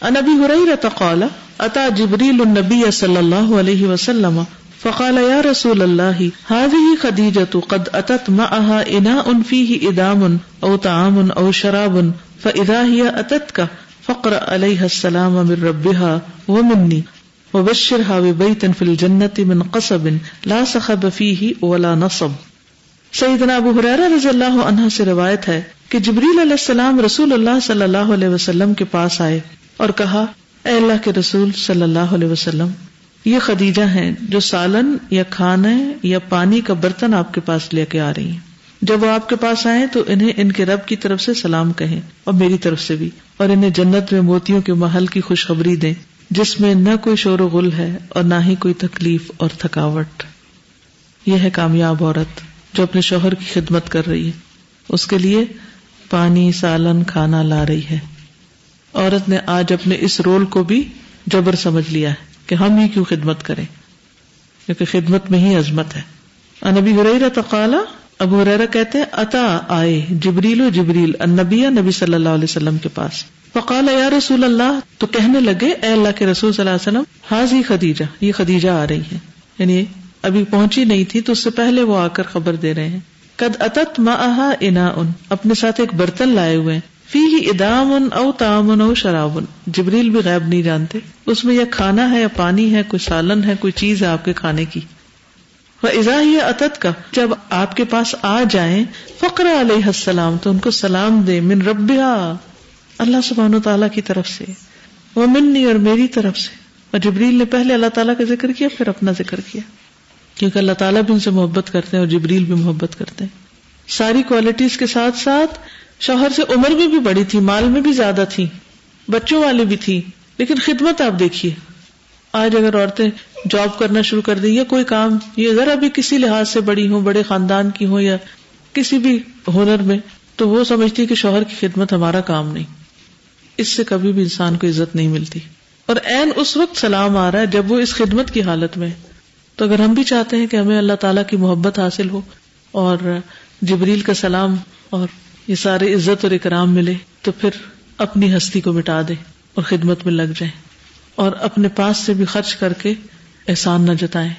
ان ابی ہریرہ قال اتى جبريل النبي صلى الله عليه وسلم فقال يا رسول الله هذه خديجة قد أتت معها إناء فيه إدام أو طعام أو شراب فإذا هي أتتك فاقرأ عليها السلام من ربها ومني وبشرها ببيت في الجنة من قصب لا صخب فيه ولا نصب۔ سیدنا ابو حریرہ رضی اللہ عنہ سے روایت ہے کہ جبریل علیہ السلام رسول اللہ صلی اللہ علیہ وسلم کے پاس آئے اور کہا، اے اللہ کے رسول صلی اللہ علیہ وسلم، یہ خدیجہ ہیں جو سالن یا کھانے یا پانی کا برتن آپ کے پاس لے کے آ رہی ہیں۔ جب وہ آپ کے پاس آئے تو انہیں ان کے رب کی طرف سے سلام کہیں اور میری طرف سے بھی اور انہیں جنت میں موتیوں کے محل کی خوشخبری دیں، جس میں نہ کوئی شور و غل ہے اور نہ ہی کوئی تکلیف اور تھکاوٹ۔ یہ ہے کامیاب عورت۔ جو اپنے شوہر کی خدمت کر رہی ہے۔ اس کے لیے پانی، سالن، کھانا لا رہی ہے۔ عورت نے آج اپنے اس رول کو بھی جبر سمجھ لیا ہے کہ ہم ہی کیوں خدمت کریں۔ کیونکہ خدمت میں ہی عظمت ہے۔ نبی ہریرا تقالا ابو حریرا کہتے ہیں، اتا آئے جبریل و جبریل، النبی نبی صلی اللہ علیہ وسلم کے پاس۔ فقال، یا رسول اللہ، تو کہنے لگے، اے اللہ کے رسول صلی اللہ علیہ وسلم، حاضی خدیجہ، یہ خدیجہ آ رہی ہے یعنی ابھی پہنچی نہیں تھی تو اس سے پہلے وہ آ کر خبر دے رہے ہیں۔ کد اتت ماہا انا ان اپنے ساتھ ایک برتن لائے ہوئے فی ہی ادام ان او تامن او شراب جبریل بھی غیب نہیں جانتے۔ اس میں یا کھانا ہے یا پانی ہے، کوئی سالن ہے، کوئی چیز ہے آپ کے کھانے کی۔ وہ ازا ہی اتت کا، جب آپ کے پاس آ جائیں فقر علیہ السلام، تو ان کو سلام دے، من ربیا اللہ سبحان و تعالیٰ کی طرف سے۔ وہ منی اور میری طرف سے۔ اور جبریل نے پہلے اللہ تعالیٰ کا ذکر کیا، پھر اپنا ذکر کیا۔ کیونکہ اللہ تعالیٰ بھی ان سے محبت کرتے ہیں اور جبریل بھی محبت کرتے ہیں۔ ساری کوالٹیز کے ساتھ ساتھ شوہر سے عمر میں بھی بڑی تھی، مال میں بھی زیادہ تھی، بچوں والی بھی تھی، لیکن خدمت آپ دیکھیے۔ آج اگر عورتیں جاب کرنا شروع کر دیں یا کوئی کام، یہ ذرا بھی کسی لحاظ سے بڑی ہوں، بڑے خاندان کی ہوں یا کسی بھی ہنر میں، تو وہ سمجھتی کہ شوہر کی خدمت ہمارا کام نہیں۔ اس سے کبھی بھی انسان کو عزت نہیں ملتی۔ اور این اس وقت سلام آ رہا ہے جب وہ اس خدمت کی حالت میں تو اگر ہم بھی چاہتے ہیں کہ ہمیں اللہ تعالیٰ کی محبت حاصل ہو اور جبریل کا سلام اور یہ سارے عزت اور اکرام ملے، تو پھر اپنی ہستی کو مٹا دے اور خدمت میں لگ جائیں اور اپنے پاس سے بھی خرچ کر کے احسان نہ جتائیں،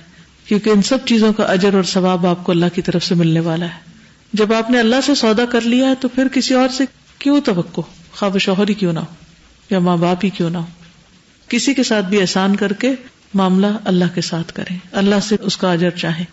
کیونکہ ان سب چیزوں کا اجر اور ثواب آپ کو اللہ کی طرف سے ملنے والا ہے۔ جب آپ نے اللہ سے سودا کر لیا ہے تو پھر کسی اور سے کیوں توقع؟ خواب شوہر ہی کیوں نہ ہو؟ یا ماں باپ ہی کیوں نہ ہو؟ کسی کے ساتھ بھی احسان کر کے معاملہ اللہ کے ساتھ کریں۔ اللہ سے اس کا اجر چاہیں۔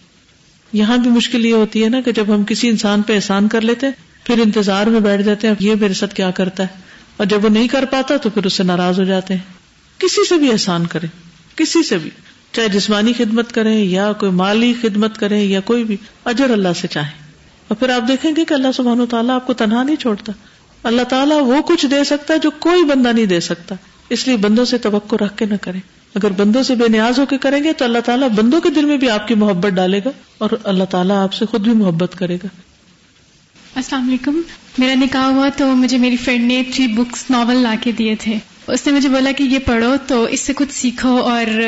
یہاں بھی مشکل یہ ہوتی ہے نا کہ جب ہم کسی انسان پہ احسان کر لیتے پھر انتظار میں بیٹھ جاتے ہیں، یہ میرے ساتھ کیا کرتا ہے؟ اور جب وہ نہیں کر پاتا تو پھر اس سے ناراض ہو جاتے ہیں۔ کسی سے بھی احسان کریں۔ کسی سے بھی۔ چاہے جسمانی خدمت کریں یا کوئی مالی خدمت کریں یا کوئی بھی، اجر اللہ سے چاہیں۔ اور پھر آپ دیکھیں گے کہ اللہ سبحان و تعالیٰ آپ کو تنہا نہیں چھوڑتا۔ اللہ تعالیٰ وہ کچھ دے سکتا ہے جو کوئی بندہ نہیں دے سکتا۔ اس لیے بندوں سے توقع رکھ کے نہ کریں۔ اگر بندوں سے بے نیاز ہو کے کریں گے تو اللہ تعالیٰ بندوں کے دل میں بھی آپ کی محبت ڈالے گا اور اللہ تعالیٰ آپ سے خود بھی محبت کرے گا۔ السلام علیکم۔ میرا نکاح ہوا تو مجھے میری فرینڈ نے تھری بکس ناول لا کے دیے تھے۔ اس نے مجھے بولا کہ یہ پڑھو تو اس سے کچھ سیکھو اور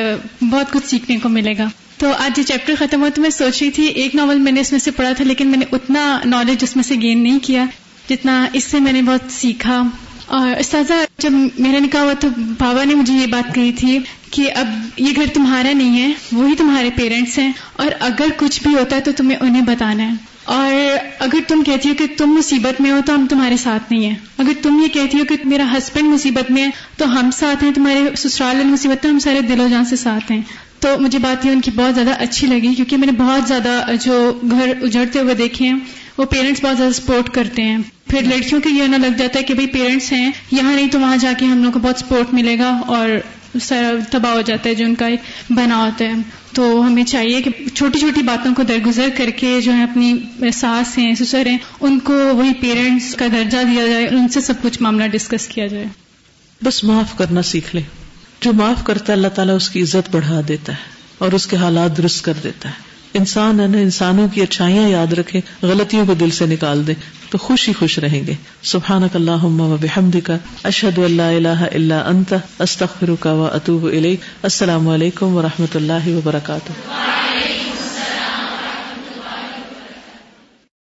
بہت کچھ سیکھنے کو ملے گا۔ تو آج یہ چیپٹر ختم ہوا تو میں سوچ رہی تھی ایک ناول میں نے اس میں سے پڑھا تھا لیکن میں نے اتنا نالج اس میں سے گین نہیں کیا جتنا اس سے میں نے بہت سیکھا۔ اور استاذہ، جب میرا نکاح ہوا تو بابا نے مجھے یہ بات کہی تھی کہ اب یہ گھر تمہارا نہیں ہے، وہی تمہارے پیرنٹس ہیں، اور اگر کچھ بھی ہوتا ہے تو تمہیں انہیں بتانا ہے۔ اور اگر تم کہتی ہو کہ تم مصیبت میں ہو تو ہم تمہارے ساتھ نہیں ہیں۔ اگر تم یہ کہتی ہو کہ میرا ہسبینڈ مصیبت میں ہے تو ہم ساتھ ہیں، تمہارے سسرال مصیبت میں ہم سارے دل و جان سے ساتھ ہیں۔ تو مجھے بات یہ ان کی بہت زیادہ اچھی لگی کیونکہ میں نے بہت زیادہ جو گھر اجڑتے ہوئے دیکھے ہیں، وہ پیرنٹس بہت زیادہ سپورٹ کرتے ہیں۔ پھر لڑکیوں کے یہ نہ لگ جاتا ہے کہ بھائی پیرنٹس ہیں، یہاں نہیں تو وہاں جا کے ہم لوگ کو بہت سپورٹ ملے گا اور سارا تباہ ہو جاتا ہے جو ان کا ایک بنا ہوتا ہے۔ تو ہمیں چاہیے کہ چھوٹی چھوٹی باتوں کو درگزر کر کے جو ہے اپنی ساس ہیں، سسر ہیں، ان کو وہی پیرنٹس کا درجہ دیا جائے، ان سے سب کچھ معاملہ ڈسکس کیا جائے۔ بس معاف کرنا سیکھ لے جو معاف کرتا ہے، اللہ تعالیٰ اس کی عزت بڑھا دیتا ہے اور اس کے حالات درست کر دیتا ہے۔ انسان ہے نا انسانوں کی اچھائیاں یاد رکھے، غلطیوں کو دل سے نکال دے، تو خوش ہی خوش رہیں گے۔ سبحان اللہ و بحمد کا اشد اللہ اللہ اللہ انت استخر کا و اطوب السلام علیکم و رحمۃ اللہ وبرکاتہ۔